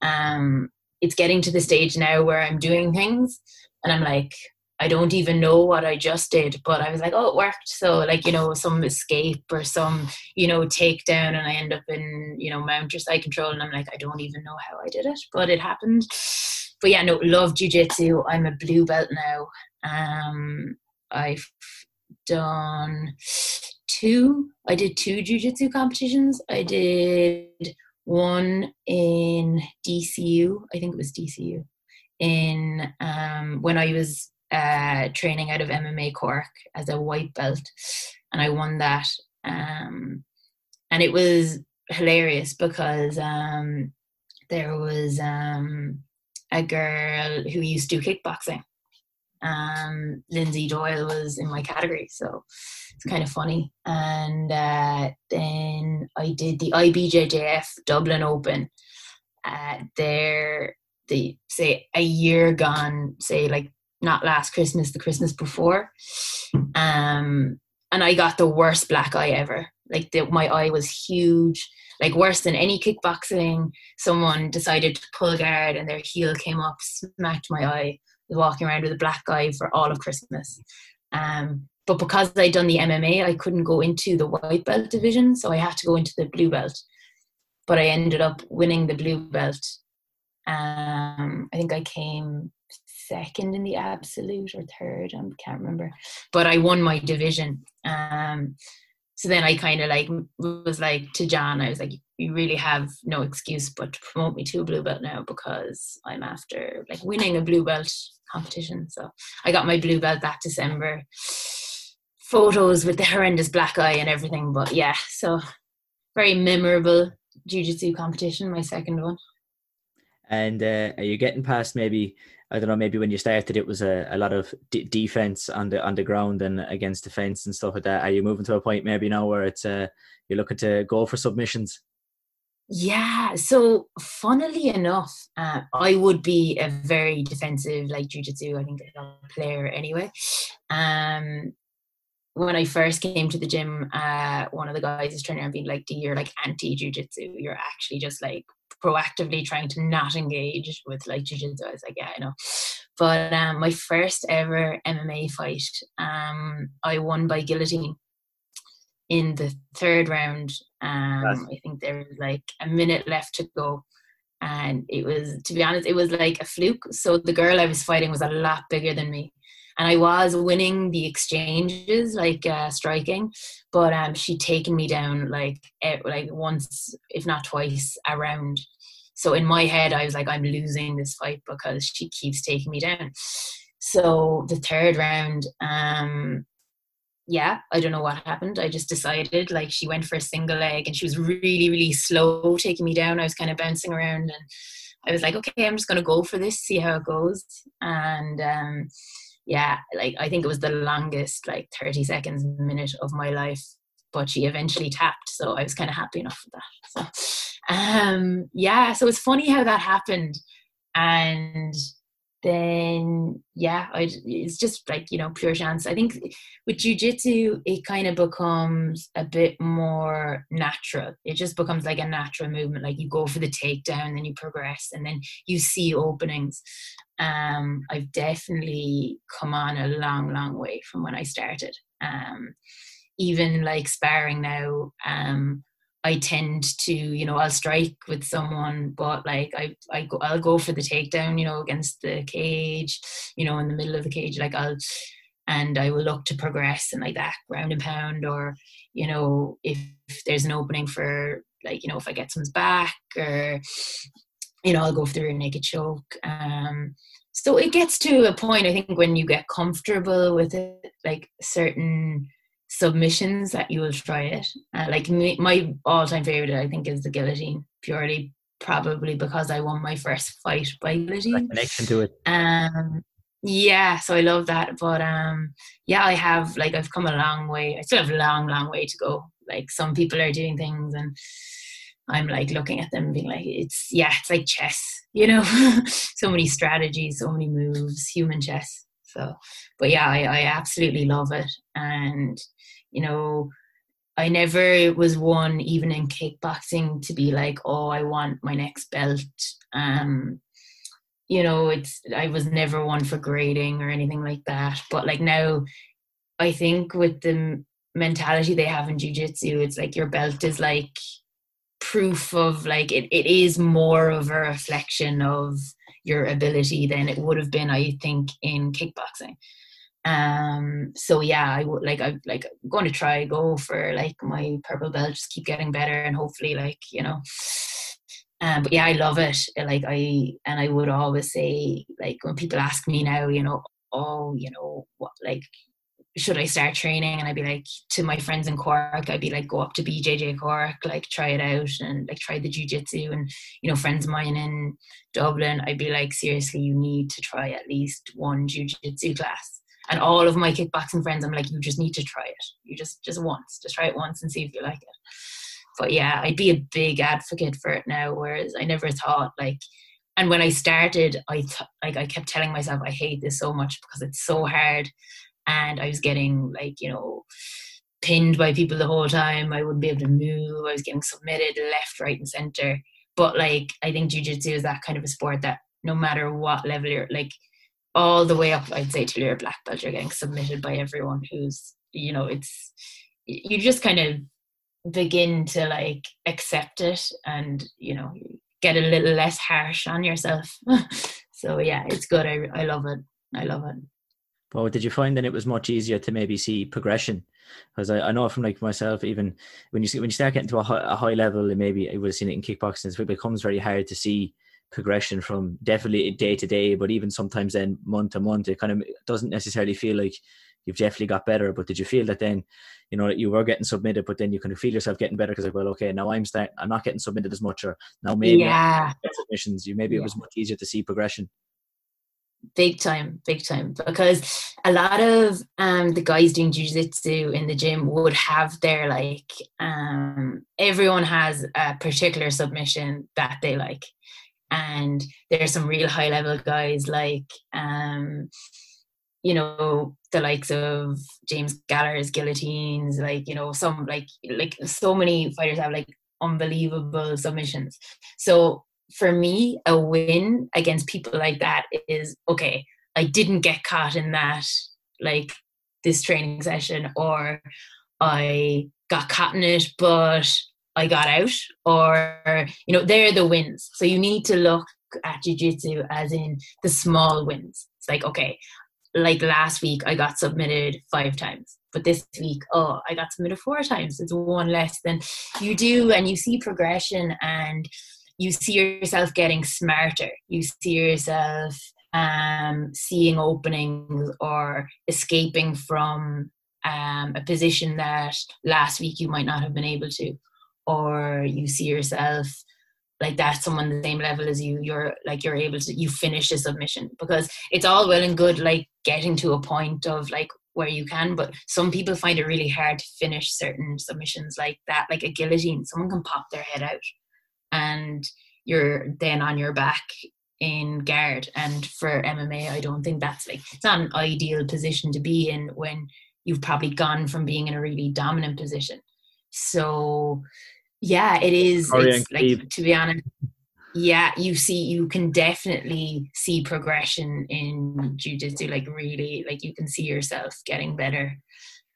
Um, it's getting to the stage now where I'm doing things, and I'm like, I don't even know what I just did, but I was like, oh, it worked. So like, you know, some escape or some, you know, takedown and I end up in, you know, mount or side control and I'm like, I don't even know how I did it, but it happened. But yeah, no, love jujitsu. I'm a blue belt now. Um, I've done two. I did two jujitsu competitions. I did one in DCU. I think it was DCU. In um, when I was uh, training out of MMA Cork as a white belt, and I won that. Um, and it was hilarious because um, there was um, a girl who used to do kickboxing um, Lindsay Doyle was in my category, so it's kind of funny. And uh, then I did the IBJJF Dublin Open. Uh, there, the say a year gone, say like not last Christmas, the Christmas before. Um, and I got the worst black eye ever. Like the, my eye was huge, like worse than any kickboxing. Someone decided to pull guard and their heel came up, smacked my eye. Walking around with a black eye for all of Christmas. Um, but because I'd done the MMA, I couldn't go into the white belt division, so I had to go into the blue belt. But I ended up winning the blue belt. Um, I think I came second in the absolute or third. I can't remember, but I won my division. Um, so then I kind of like was like to John, I was like, you really have no excuse but to promote me to a blue belt now because I'm after like winning a blue belt competition. So I got my blue belt that December. Photos with the horrendous black eye and everything, but yeah, so very memorable jiu-jitsu competition, my second one. And uh, are you getting past maybe I don't know, maybe when you started, it was a, a lot of d- defense on the the ground and against defense and stuff like that. Are you moving to a point maybe now where it's uh, you're looking to go for submissions? Yeah. So, funnily enough, uh, I would be a very defensive, like jujitsu. I think player anyway. Um, when I first came to the gym, uh, one of the guys is turning around being like, you're like anti jujitsu. You're actually just like proactively trying to not engage with like jiu-jitsu. I was like, yeah, I know. But um, my first ever MMA fight, um, I won by guillotine in the third round. Um, I think there was like a minute left to go. And it was, to be honest, it was like a fluke. So the girl I was fighting was a lot bigger than me and I was winning the exchanges, like uh, striking, but um, she'd taken me down like like once, if not twice, around. So in my head, I was like, I'm losing this fight because she keeps taking me down. So the third round, um, yeah, I don't know what happened. I just decided like she went for a single leg and she was really, really slow taking me down. I was kind of bouncing around and I was like, okay, I'm just gonna go for this, see how it goes. And um, yeah, like I think it was the longest, like 30 seconds, minute of my life. But she eventually tapped, so I was kind of happy enough with that. So, um, yeah, so it's funny how that happened, and then yeah, I, it's just like you know pure chance. I think with jujitsu, it kind of becomes a bit more natural. It just becomes like a natural movement. Like you go for the takedown, then you progress, and then you see openings um, I've definitely come on a long, long way from when I started. Um, even like sparring now, um, I tend to, you know, I'll strike with someone, but like I, I go, I'll go for the takedown, you know, against the cage, you know, in the middle of the cage, like I'll, and I will look to progress and like that round and pound, or you know, if, there's an opening for like, you know, if I get someone's back or you know, I'll go for the rear naked choke. Um, so it gets to a point, I think, when you get comfortable with it, like certain submissions that you will try it. Uh, like me, my all-time favorite, I think, is the guillotine. Purely, probably because I won my first fight by guillotine. connection to it. Um, yeah, so I love that. But um, yeah, I have like I've come a long way. I still have a long, long way to go. Like some people are doing things and I'm like looking at them being like, it's yeah, it's like chess, (laughs) you know, (laughs) so many strategies, so many moves, human chess. So, but yeah, I, I absolutely love it. And, you know, I never was one, even in kickboxing, to be like, oh, I want my next belt. Um, you know, it's I was never one for grading or anything like that. But like now, I think with the mentality they have in jiu-jitsu, it's like your belt is like proof of like it, it is more of a reflection of your ability than it would have been i think in kickboxing um so yeah i would like i'm like going to try go for like my purple belt just keep getting better and hopefully like you know um but yeah i love it like i and i would always say like when people ask me now you know oh you know what like should I start training? And I'd be like, to my friends in Cork, I'd be like, go up to BJJ Cork, like try it out and like try the jujitsu. And, you know, friends of mine in Dublin, I'd be like, seriously, you need to try at least one jujitsu class. And all of my kickboxing friends, I'm like, you just need to try it. You just, just once, just try it once and see if you like it. But yeah, I'd be a big advocate for it now, whereas I never thought like, and when I started, I th- like I kept telling myself I hate this so much because it's so hard, and I was getting like you know pinned by people the whole time. I wouldn't be able to move. I was getting submitted left, right, and center. But like I think jujitsu is that kind of a sport that no matter what level you're like all the way up, I'd say till you're black belt, you're getting submitted by everyone who's you know it's you just kind of begin to like accept it and you know get a little less harsh on yourself. (laughs) So yeah it's good. I, I love it. I love it. Well, did you find that it was much easier to maybe see progression? Because I, I know from like myself even when you see, when you start getting to a high, a high level and maybe I would have seen it in kickboxing it becomes very hard to see progression from definitely day to day but even sometimes then month to month it kind of doesn't necessarily feel like you've definitely got better. But did you feel that then, you know, that you were getting submitted, but then you kind of feel yourself getting better because like, well, okay, now I'm start, I'm not getting submitted as much, or now maybe yeah. submissions. You maybe yeah. it was much easier to see progression. Big time, big time. Because a lot of um the guys doing jiu-jitsu in the gym would have their like um everyone has a particular submission that they like. And there's some real high level guys like um you know the likes of James Gallagher's guillotines, like you know some like like so many fighters have like unbelievable submissions. So for me, a win against people like that is okay. I didn't get caught in that like this training session, or I got caught in it, but I got out, or you know they're the wins. So you need to look at jiu-jitsu as in the small wins. It's like, okay, like last week I got submitted five times, but this week, oh, I got submitted four times. It's one less than you do, and you see progression and you see yourself getting smarter. You see yourself um, seeing openings or escaping from um, a position that last week you might not have been able to, or you see yourself like that's someone the same level as you you're like you're able to you finish a submission. Because it's all well and good like getting to a point of like where you can but some people find it really hard to finish certain submissions like that like a guillotine someone can pop their head out and you're then on your back in guard. And for mma i don't think that's like it's not an ideal position to be in when you've probably gone from being in a really dominant position so yeah it is like to be honest yeah you see you can definitely see progression in jiu-jitsu like really like you can see yourself getting better.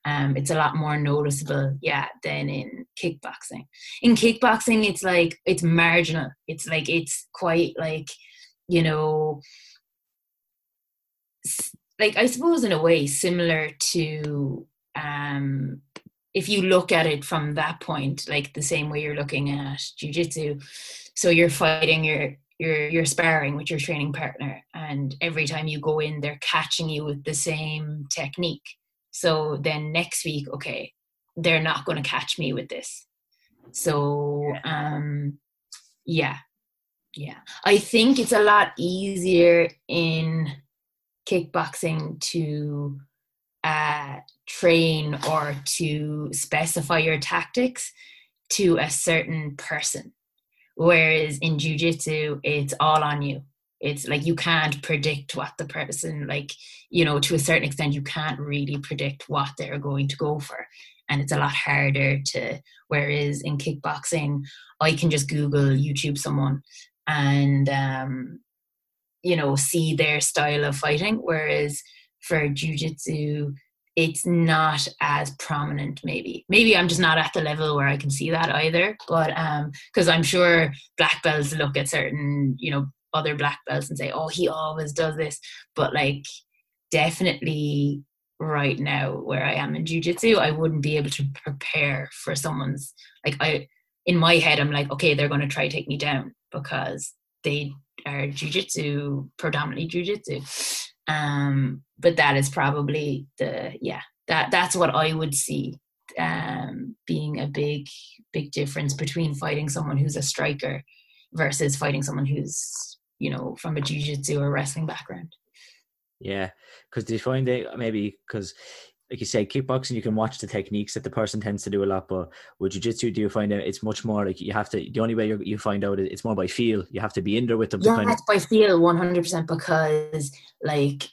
Um it's a lot more noticeable yeah than in kickboxing. In kickboxing it's like it's marginal. It's like it's quite like you know like i suppose in a way similar to um if you look at it from that point, like the same way you're looking at jujitsu, so you're fighting your you're you're sparring with your training partner, and every time you go in, they're catching you with the same technique. So then next week, okay, they're not going to catch me with this. So um, yeah, yeah, I think it's a lot easier in kickboxing to uh, train or to specify your tactics to a certain person. Whereas in jujitsu, it's all on you. It's like you can't predict what the person, like, you know, to a certain extent, you can't really predict what they're going to go for. And it's a lot harder to, whereas in kickboxing, I can just Google, YouTube someone and, um, you know, see their style of fighting. Whereas for jujitsu, it's not as prominent maybe. Maybe i'm just not at the level where i can see that either but um because i'm sure black belts look at certain you know other black belts and say oh he always does this. But like definitely right now where i am in jiu-jitsu i wouldn't be able to prepare for someone's like i in my head i'm like okay they're going to try to take me down because they are jiu-jitsu predominantly jiu-jitsu. Um but that is probably the yeah that that's what i would see um being a big big difference between fighting someone who's a striker versus fighting someone who's you know from a jiu-jitsu or wrestling background yeah because do you find it maybe because like you say, kickboxing, you can watch the techniques that the person tends to do a lot. But with jiu-jitsu, do you find out it's much more like you have to, the only way you find out it's more by feel. You have to be in there with them. Yeah, it's by feel 100% because like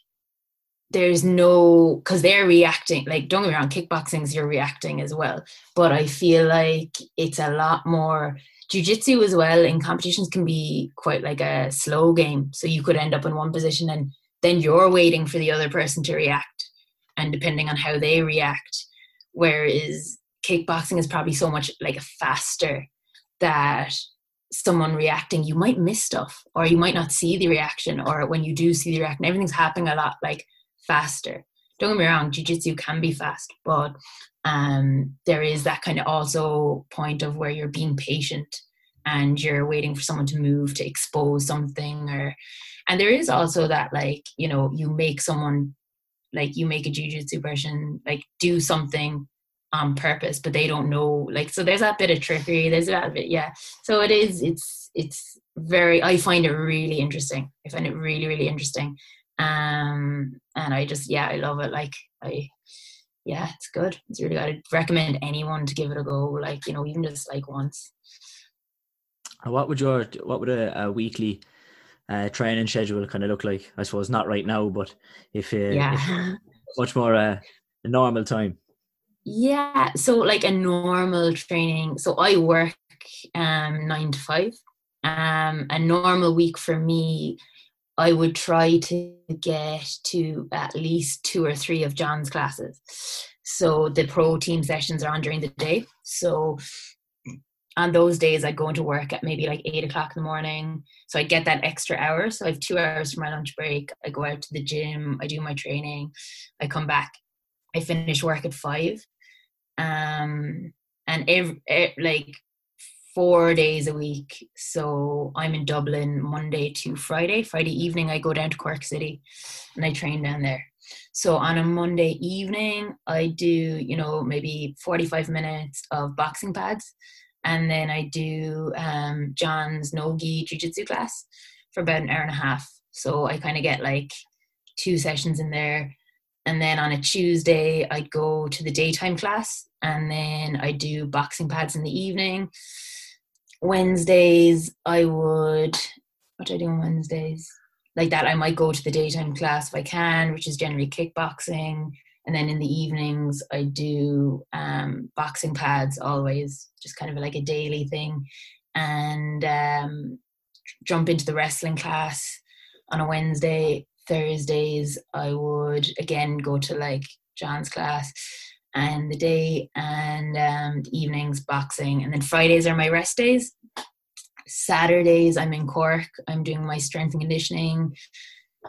there's no, because they're reacting. Like, don't get me wrong, kickboxing is you're reacting as well. But I feel like it's a lot more, jiu-jitsu as well in competitions can be quite like a slow game. So you could end up in one position and then you're waiting for the other person to react and depending on how they react. Whereas kickboxing is probably so much like faster that someone reacting, you might miss stuff or you might not see the reaction, or when you do see the reaction, everything's happening a lot like faster. Don't get me wrong, jiu-jitsu can be fast, but um, there is that kind of also point of where you're being patient and you're waiting for someone to move to expose something or and there is also that like you know you make someone like you make a jujitsu person like do something on purpose, but they don't know. Like so, there's that bit of trickery. There's that bit, yeah. So it is. It's it's very. I find it really interesting. I find it really really interesting. Um, and I just yeah, I love it. Like I, yeah, it's good. It's really good. I'd recommend anyone to give it a go. Like you know, even just like once. What would your what would a, a weekly uh, training schedule kind of look like? I suppose not right now, but if, uh, yeah. If (laughs) much more uh, normal time. Yeah, so like a normal training. So I work um nine to five. Um, a normal week for me, I would try to get to at least two or three of John's classes. So the pro team sessions are on during the day. So on those days I go into work at maybe like eight o'clock in the morning. So I get that extra hour. So I have two hours for my lunch break. I go out to the gym, I do my training, I come back, I finish work at five. Um and every like four days a week. So I'm in Dublin Monday to Friday. Friday evening I go down to Cork City and I train down there. So on a Monday evening, I do, you know, maybe 45 minutes of boxing pads and then I do um, John's Nogi Jiu Jitsu class for about an hour and a half. So I kind of get like two sessions in there. And then on a Tuesday, I'd go to the daytime class, and then I do boxing pads in the evening. Wednesdays, I would what do I do on Wednesdays? Like that, I might go to the daytime class if I can, which is generally kickboxing. And then in the evenings i do um, boxing pads always just kind of like a daily thing. And um, jump into the wrestling class on a wednesday. Thursdays i would again go to like john's class and the day and um, evenings boxing and then fridays are my rest days saturdays i'm in cork i'm doing my strength and conditioning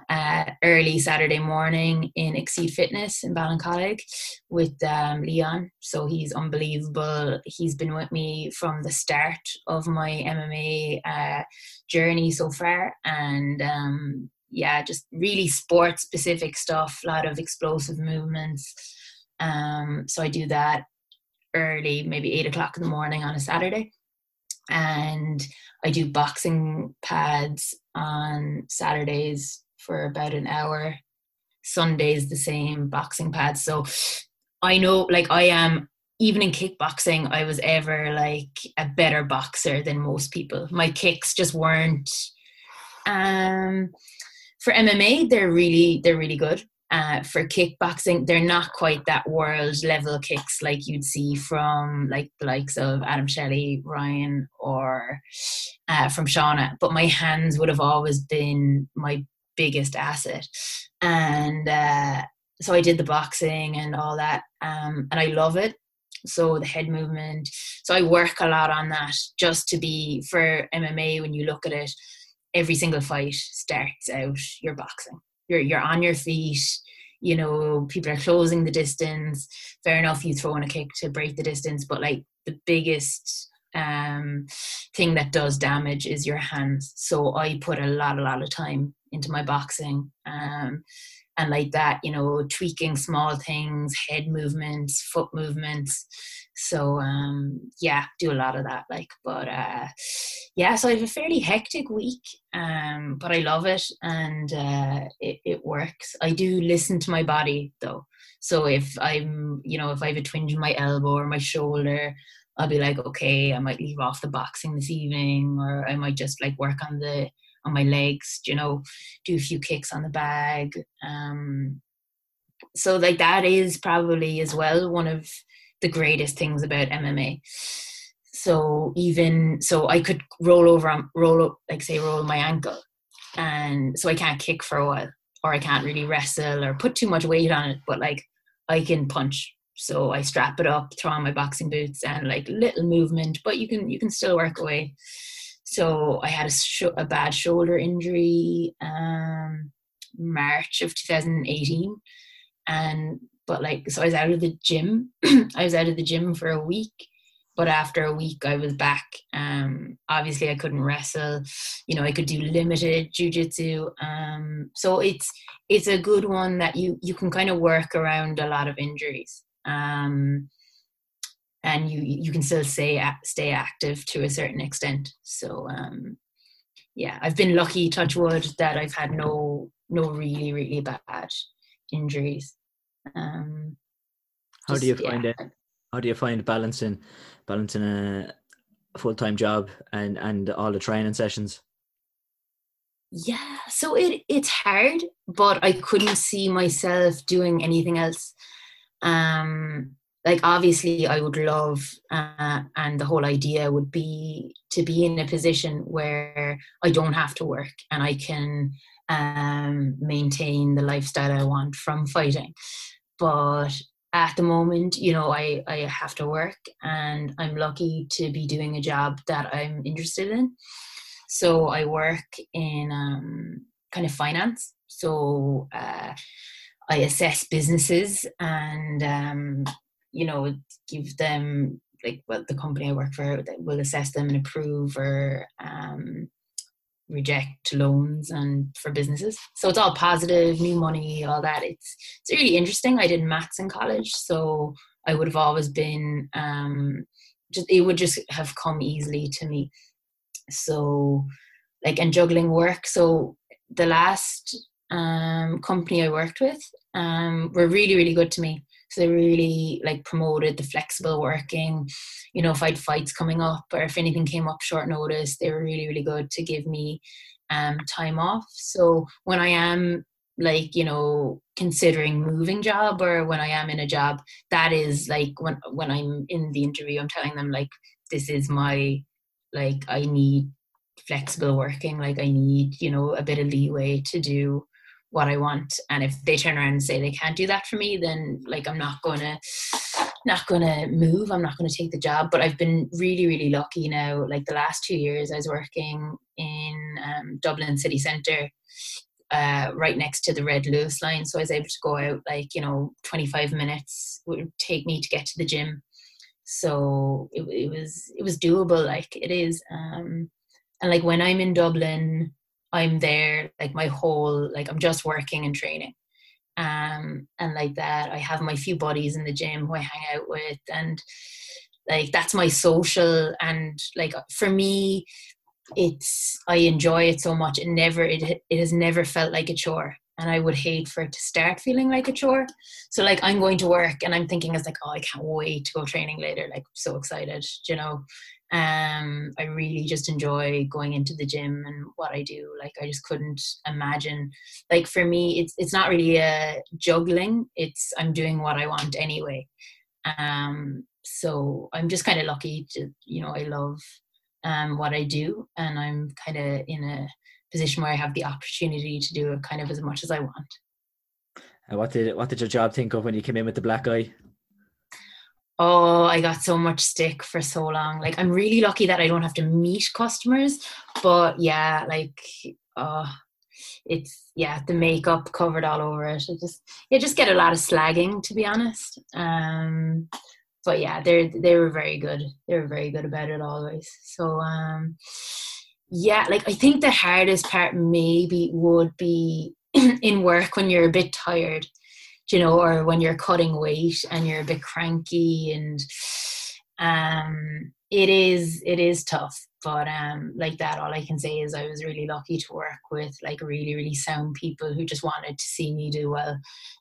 uh, early Saturday morning in Exceed Fitness in Ballincollig with um, Leon. So he's unbelievable. He's been with me from the start of my MMA uh, journey so far, and um, yeah, just really sport specific stuff. A lot of explosive movements. Um, so I do that early, maybe eight o'clock in the morning on a Saturday. And I do boxing pads on Saturdays for about an hour. Sundays the same boxing pads. So I know like I am even in kickboxing, I was ever like a better boxer than most people. My kicks just weren't um for MMA they're really they're really good. Uh, for kickboxing, they're not quite that world level kicks like you'd see from like the likes of Adam Shelley, Ryan, or uh, from Shauna. But my hands would have always been my biggest asset. And uh, so I did the boxing and all that, um, and I love it. So the head movement. So I work a lot on that just to be for MMA. When you look at it, every single fight starts out you're boxing. You're you're on your feet. You know, people are closing the distance. Fair enough, you throw in a kick to break the distance, but like the biggest um, thing that does damage is your hands. So I put a lot, a lot of time into my boxing. Um, and like that, you know, tweaking small things, head movements, foot movements. So um, yeah, do a lot of that. Like, but uh, yeah, so I have a fairly hectic week, um, but I love it and uh, it, it works. I do listen to my body though. So if I'm, you know, if I have a twinge in my elbow or my shoulder, I'll be like, okay, I might leave off the boxing this evening, or I might just like work on the on my legs, you know, do a few kicks on the bag. Um, so like that is probably as well one of the greatest things about MMA. So even so, I could roll over on roll up, like say roll my ankle, and so I can't kick for a while, or I can't really wrestle or put too much weight on it. But like I can punch, so I strap it up, throw on my boxing boots, and like little movement, but you can you can still work away. So I had a, sh- a bad shoulder injury um, March of 2018, and but like so I was out of the gym. (clears throat) I was out of the gym for a week, but after a week I was back. Um, obviously I couldn't wrestle. You know I could do limited jujitsu. Um, so it's it's a good one that you you can kind of work around a lot of injuries. Um, and you you can still stay stay active to a certain extent. So um, yeah, I've been lucky, touch wood, that I've had no no really really bad injuries. Um, how do you find yeah. it? How do you find balancing balancing a full time job and and all the training sessions? Yeah, so it it's hard, but I couldn't see myself doing anything else. Um, like obviously i would love uh, and the whole idea would be to be in a position where i don't have to work and i can um, maintain the lifestyle i want from fighting but at the moment you know i i have to work and i'm lucky to be doing a job that i'm interested in. So i work in um, kind of finance. So uh, I assess businesses and um, you know give them like well the company I work for will assess them and approve or um, reject loans and for businesses. So it's all positive, new money, all that. It's it's really interesting. I did maths in college, so I would have always been um, just it would just have come easily to me. So like and juggling work. So the last um, company I worked with um, were really really good to me. So they really like promoted the flexible working. You know, if I had fights coming up or if anything came up short notice, they were really, really good to give me um, time off. So when I am like you know considering moving job or when i am in a job that is like when when i'm in the interview i'm telling them like this is my like i need flexible working like i need you know a bit of leeway to do what I want. And if they turn around and say they can't do that for me, then like I'm not gonna not gonna move. I'm not gonna take the job. But I've been really, really lucky now. Like the last two years, I was working in um, Dublin city centre. Uh, right next to the Red Luas line, so I was able to go out like you know 25 minutes would take me to get to the gym. So it, it was it was doable, like it is. Um, and like when I'm in Dublin, I'm there like my whole like I'm just working and training. Um and like that I have my few buddies in the gym who I hang out with and like that's my social and like for me it's I enjoy it so much it never it it has never felt like a chore and I would hate for it to start feeling like a chore. So like I'm going to work and I'm thinking it's like, oh, I can't wait to go training later. Like so excited, you know. Um, I really just enjoy going into the gym and what I do. Like I just couldn't imagine. Like for me, it's it's not really a juggling. It's I'm doing what I want anyway. Um, so I'm just kind of lucky to you know I love um what I do and I'm kind of in a position where I have the opportunity to do it kind of as much as I want. And what did what did your job think of when you came in with the black eye? Oh, I got so much stick for so long. Like I'm really lucky that I don't have to meet customers, but yeah, like oh it's yeah, the makeup covered all over it. I just you just get a lot of slagging to be honest. Um but yeah, they they were very good. They were very good about it always. So um yeah, like I think the hardest part maybe would be (clears throat) in work when you're a bit tired you know, or when you're cutting weight and you're a bit cranky and um it is it is tough. But um like that all i can say is i was really lucky to work with like really really sound people who just wanted to see me do well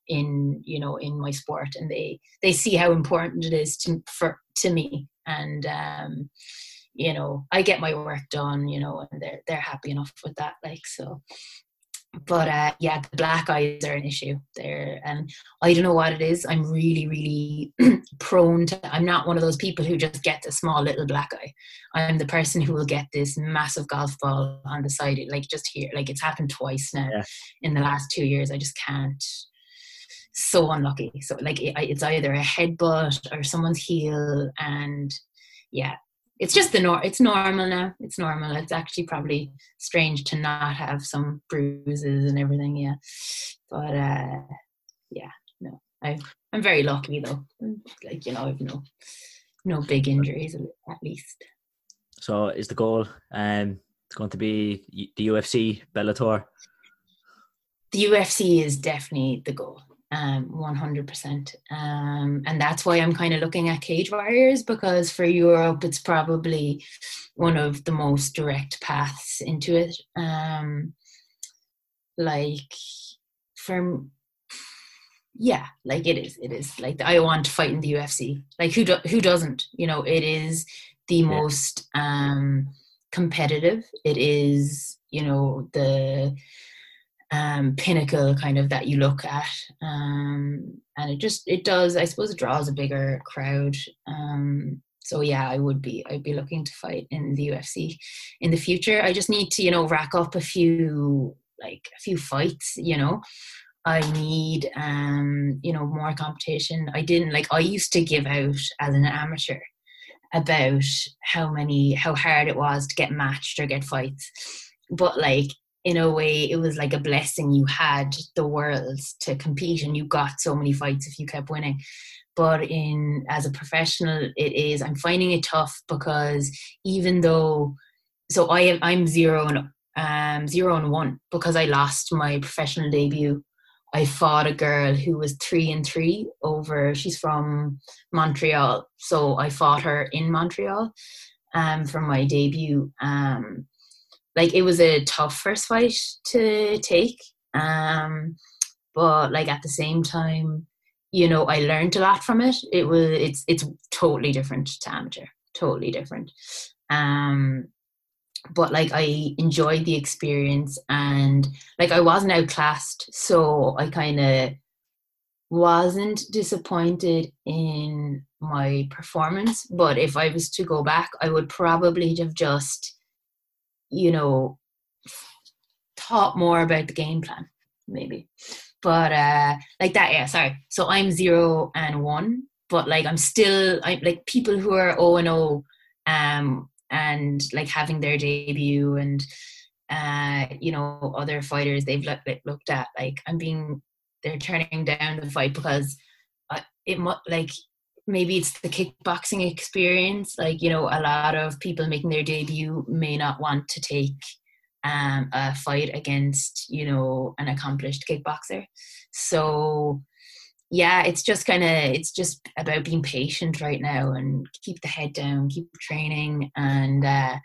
in you know in my sport. And they they see how important it is to for to me. And um you know i get my work done you know and they're they're happy enough with that like so but uh, yeah, the black eyes are an issue there, and I don't know what it is. I'm really, really (clears throat) prone to. I'm not one of those people who just gets a small little black eye. I'm the person who will get this massive golf ball on the side, like just here. Like it's happened twice now yeah. in the last two years. I just can't. So unlucky. So like it, it's either a headbutt or someone's heel, and yeah, it's just the nor it's normal now. It's normal. It's actually probably strange to not have some bruises and everything yeah. But uh yeah no. I i'm very lucky though. Like you know i've no no big injuries at least. So is the goal um going to be the ufc bellator? The ufc is definitely the goal um, 100%. Um, and that's why I'm kind of looking at Cage Warriors because for Europe, it's probably one of the most direct paths into it. Um, like, for yeah, like it is. It is like I want to fight in the UFC. Like who do, who doesn't? You know, it is the yeah. most um, competitive. It is you know the um, pinnacle kind of that you look at. Um, and it just it does i suppose it draws a bigger crowd. Um, so yeah i would be i'd be looking to fight in the ufc in the future. I just need to you know rack up a few like a few fights you know. I need um you know more competition. I didn't like i used to give out as an amateur about how many how hard it was to get matched or get fights. But like in a way it was like a blessing you had the world to compete and you got so many fights if you kept winning. But in as a professional it is i'm finding it tough because even though so i am i'm zero and um zero and one because i lost my professional debut. I fought a girl who was three and three over she's from montreal. So i fought her in montreal um for my debut um like it was a tough first fight to take um but like at the same time you know i learned a lot from it. It was it's it's totally different to amateur totally different. Um but like i enjoyed the experience and like i wasn't outclassed so i kind of wasn't disappointed in my performance. But if i was to go back i would probably have just you know, thought more about the game plan, maybe. But uh like that, yeah, sorry. So I'm zero and one, but like I'm still I like people who are O and O um and like having their debut and uh you know other fighters they've looked looked at like I'm being they're turning down the fight because uh, it like maybe it's the kickboxing experience like you know a lot of people making their debut may not want to take um, a fight against you know an accomplished kickboxer. So yeah it's just kind of it's just about being patient right now and keep the head down keep training and uh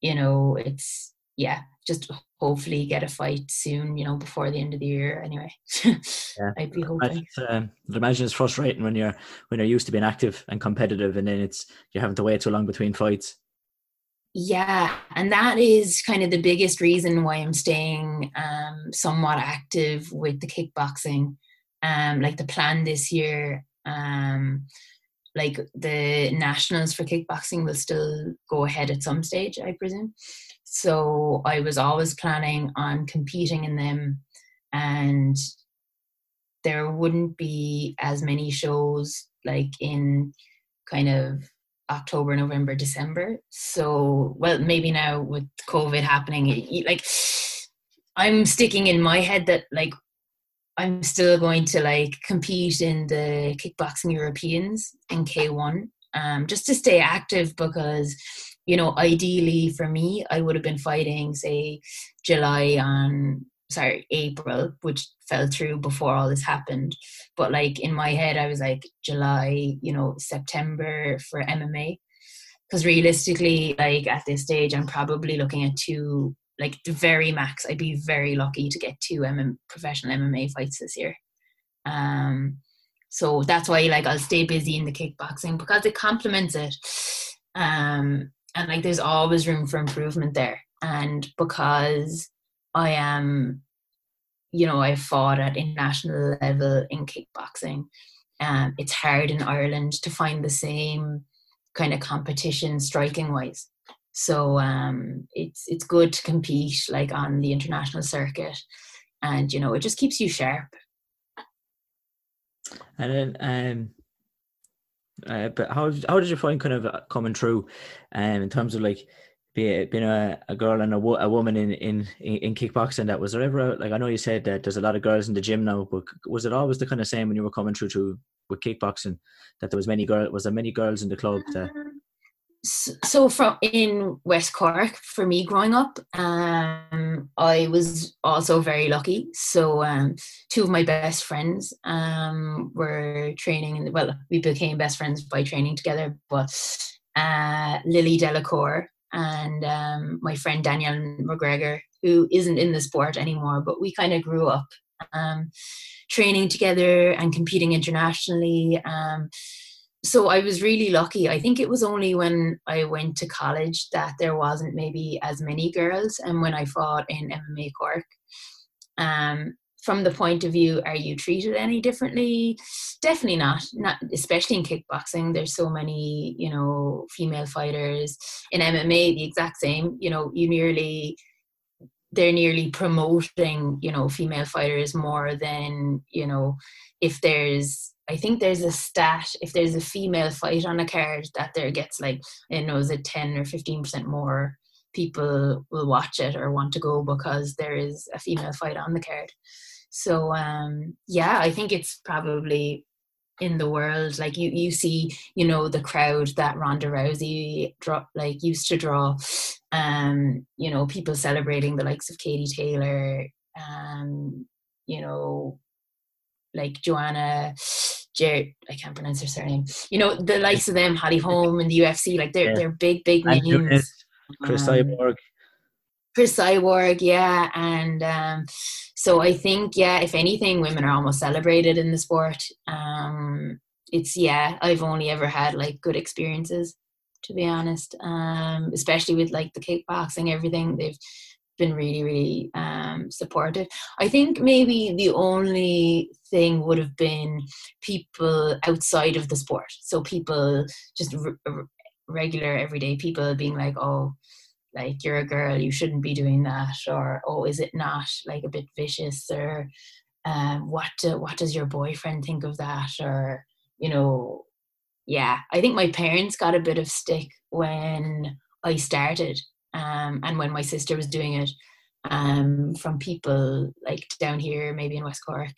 you know it's yeah just hopefully get a fight soon, you know, before the end of the year. Anyway, (laughs) yeah. I'd be hoping. Um, I'd imagine it's frustrating when you're when you're used to being active and competitive, and then it's you're having to wait too long between fights. Yeah, and that is kind of the biggest reason why I'm staying um, somewhat active with the kickboxing. Um, like the plan this year, um, like the nationals for kickboxing will still go ahead at some stage, I presume. So I was always planning on competing in them, and there wouldn't be as many shows like in kind of October, November, December. So, well, maybe now with COVID happening, like I'm sticking in my head that like I'm still going to like compete in the kickboxing Europeans in K1 um, just to stay active because you know, ideally for me, I would have been fighting, say, July on sorry, April, which fell through before all this happened. But like in my head, I was like July, you know, September for MMA. because realistically, like at this stage, I'm probably looking at two, like the very max. I'd be very lucky to get two MM, professional MMA fights this year. Um, so that's why like I'll stay busy in the kickboxing because it complements it. Um, and like there's always room for improvement there. And because I am, you know, I fought at international level in kickboxing. Um, it's hard in Ireland to find the same kind of competition striking wise. So um, it's it's good to compete like on the international circuit, and you know it just keeps you sharp. And then, um, uh, but how how did you find kind of uh, coming through, um, in terms of like being being a, a girl and a, a woman in, in in kickboxing? That was there ever like I know you said that there's a lot of girls in the gym now, but was it always the kind of same when you were coming through to with kickboxing that there was many girl was there many girls in the club that so from in West Cork for me growing up, um, I was also very lucky. So um, two of my best friends um, were training in the, well, we became best friends by training together. But uh, Lily Delacour and um, my friend Danielle McGregor, who isn't in the sport anymore, but we kind of grew up um, training together and competing internationally. So I was really lucky. I think it was only when I went to college that there wasn't maybe as many girls, and when I fought in MMA Cork. Um, from the point of view, are you treated any differently? Definitely not. Not especially in kickboxing. There's so many, you know, female fighters. In MMA, the exact same. You know, you nearly they're nearly promoting, you know, female fighters more than, you know, if there's I think there's a stat if there's a female fight on a card that there gets like I know is it ten or fifteen percent more people will watch it or want to go because there is a female fight on the card. So um yeah, I think it's probably in the world like you you see you know the crowd that Ronda Rousey draw like used to draw um you know people celebrating the likes of Katie Taylor um you know like Joanna Jared, I can't pronounce her surname. You know, the likes of them, Holly Holm in the UFC, like they're yeah. they're big, big names. Cris um, Cyborg. Cris Cyborg, yeah. And um, so I think, yeah, if anything, women are almost celebrated in the sport. Um, it's yeah, I've only ever had like good experiences, to be honest. Um, especially with like the kickboxing, everything. They've been really, really um, supportive. I think maybe the only thing would have been people outside of the sport. So people, just regular everyday people being like, oh, like you're a girl, you shouldn't be doing that, or oh, is it not like a bit vicious, or um, what do, what does your boyfriend think of that, or you know, yeah. I think my parents got a bit of stick when I started um, and when my sister was doing it um, from people like down here, maybe in West Cork.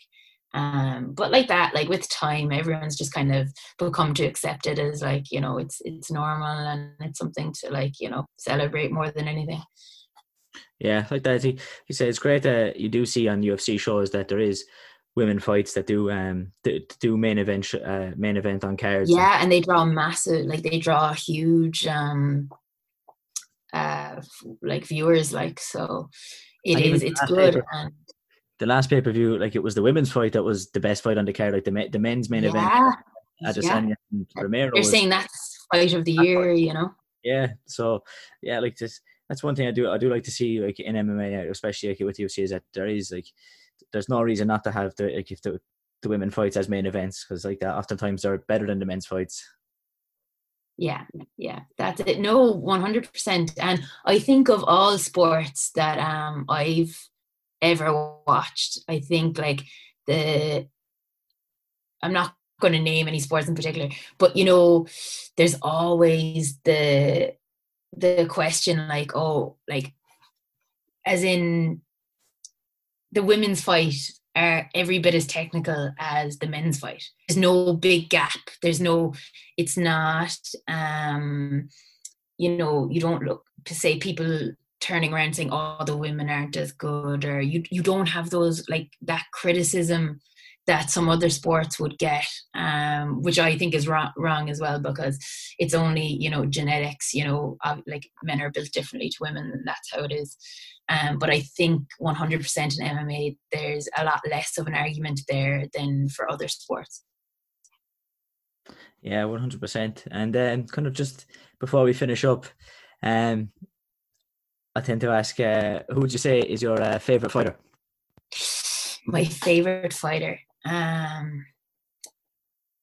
Um, but like that, like with time, everyone's just kind of become to accept it as like you know it's it's normal and it's something to like you know celebrate more than anything. Yeah, like that. You, you say it's great that you do see on UFC shows that there is women fights that do um do main event uh, main event on cards. Yeah, and they draw massive, like they draw huge um uh like viewers like so it is it's good paper, and the last pay-per-view like it was the women's fight that was the best fight on the card like the, the men's main yeah, event Adesanya yeah. and Romero you're was, saying that's fight of the year you know? Yeah so yeah like this that's one thing I do I do like to see like in MMA especially like with UFC is that there is like there's no reason not to have the like if the the women fights as main events because like that oftentimes they're better than the men's fights yeah yeah that's it. No 100% and i think of all sports that um i've ever watched i think like the i'm not going to name any sports in particular but you know there's always the the question like oh like as in the women's fight are every bit as technical as the men's fight. There's no big gap. There's no, it's not, um, you know, you don't look to say people turning around saying, oh, the women aren't as good, or you, you don't have those like that criticism that some other sports would get, um, which I think is wrong, wrong as well because it's only you know genetics. You know, like men are built differently to women, and that's how it is. Um, but I think 100% in MMA, there's a lot less of an argument there than for other sports. Yeah, 100%. And then um, kind of just before we finish up, um, I tend to ask, uh, who would you say is your uh, favorite fighter? My favorite fighter. Um,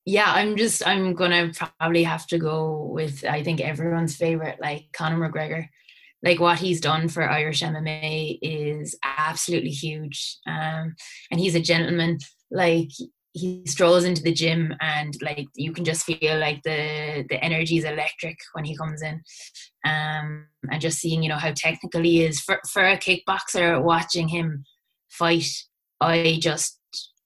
yeah, I'm just I'm gonna probably have to go with I think everyone's favorite, like Conor McGregor. Like what he's done for Irish MMA is absolutely huge. Um, and he's a gentleman. Like he strolls into the gym and like you can just feel like the the energy is electric when he comes in um and just seeing you know how technical he is for for a kickboxer watching him fight i just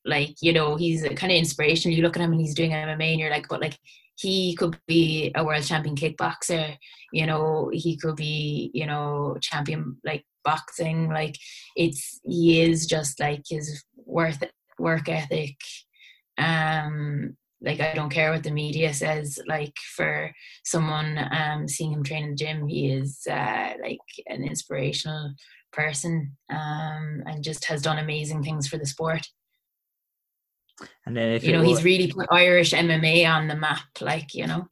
like you know he's kind of inspirational you look at him and he's doing mma and you're like but like he could be a world champion kickboxer you know he could be you know champion like boxing like it's he is just like his worth work ethic um like I don't care what the media says. Like for someone um seeing him train in the gym, he is uh, like an inspirational person um and just has done amazing things for the sport. And then if you know he's really put Irish MMA on the map, like you know.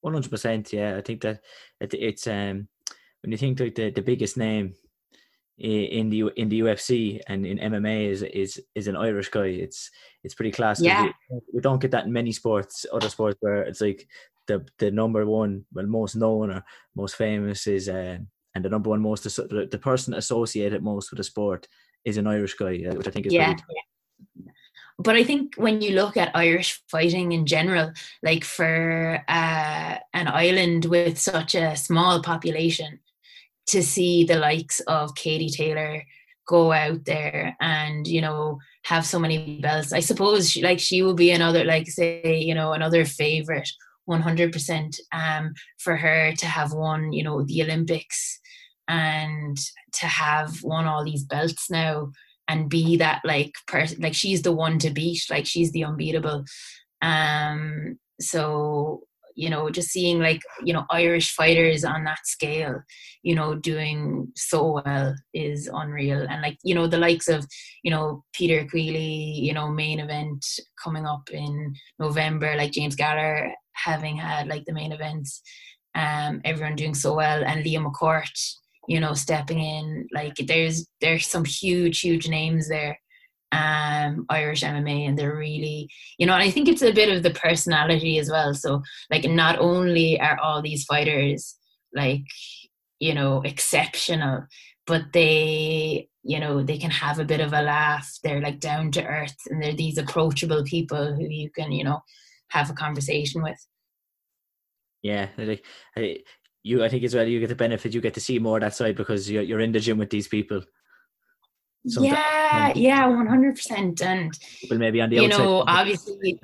One hundred percent, yeah. I think that it, it's um when you think like the, the biggest name in the in the UFC and in MMA is is is an Irish guy. It's it's pretty class. Yeah. We, we, don't get that in many sports, other sports where it's like the the number one, well, most known or most famous is, uh, and the number one most the, the person associated most with the sport is an Irish guy, uh, which I think is yeah. yeah. But I think when you look at Irish fighting in general, like for uh, an island with such a small population, to see the likes of Katie Taylor go out there and you know have so many belts i suppose she, like she will be another like say you know another favorite 100% um for her to have won you know the olympics and to have won all these belts now and be that like person like she's the one to beat like she's the unbeatable. Um so you know just seeing like you know irish fighters on that scale you know doing so well is unreal. And like you know the likes of you know peter queally you know main event coming up in november like james gallagher having had like the main events um everyone doing so well and leah mccourt you know stepping in. Like there's there's some huge huge names there um Irish MMA and they're really you know and I think it's a bit of the personality as well. So like not only are all these fighters like you know exceptional but they you know they can have a bit of a laugh. They're like down to earth and they're these approachable people who you can you know have a conversation with. Yeah like you I think as well you get the benefit you get to see more that side because you're, you're in the gym with these people yeah, yeah, one hundred percent. And people maybe on the you know, obviously,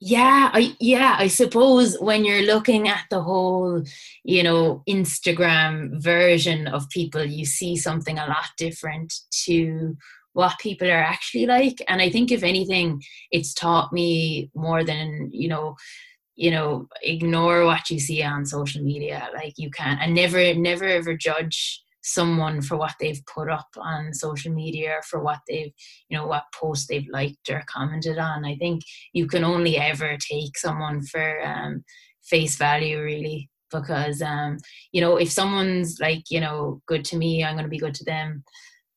yeah, I yeah, I suppose when you're looking at the whole, you know, Instagram version of people, you see something a lot different to what people are actually like. And I think if anything, it's taught me more than you know you know ignore what you see on social media. Like you can and never never ever judge someone for what they've put up on social media or for what they've you know what post they've liked or commented on. I think you can only ever take someone for um, face value really because um, you know if someone's like you know good to me i'm going to be good to them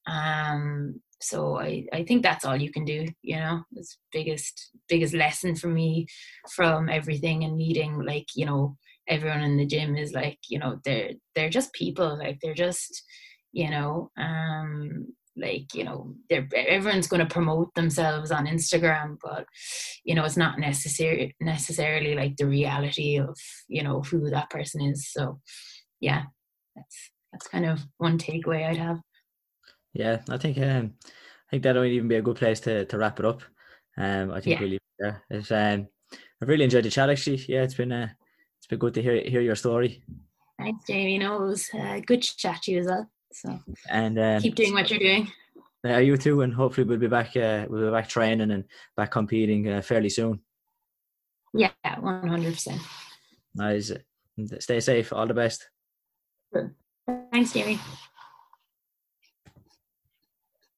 um, so I, I think that's all you can do you know? It's biggest biggest lesson for me from everything and meeting like you know everyone in the gym is like you know they're they're just people like they're just you know um like you know they're everyone's going to promote themselves on instagram but you know it's not necessary necessarily like the reality of you know who that person is. So yeah that's that's kind of one takeaway i'd have yeah i think um i think that would even be a good place to to wrap it up um i think yeah. really yeah it's um i've really enjoyed the chat actually yeah it's been uh it's been good to hear hear your story. Thanks, Jamie. No, it was uh, good to chat to you as well. So and um, keep doing what you're doing. Yeah, you too, and hopefully we'll be back. Uh, we'll be back training and back competing uh, fairly soon. Yeah, one hundred percent. Nice. Stay safe. All the best. Thanks, Jamie.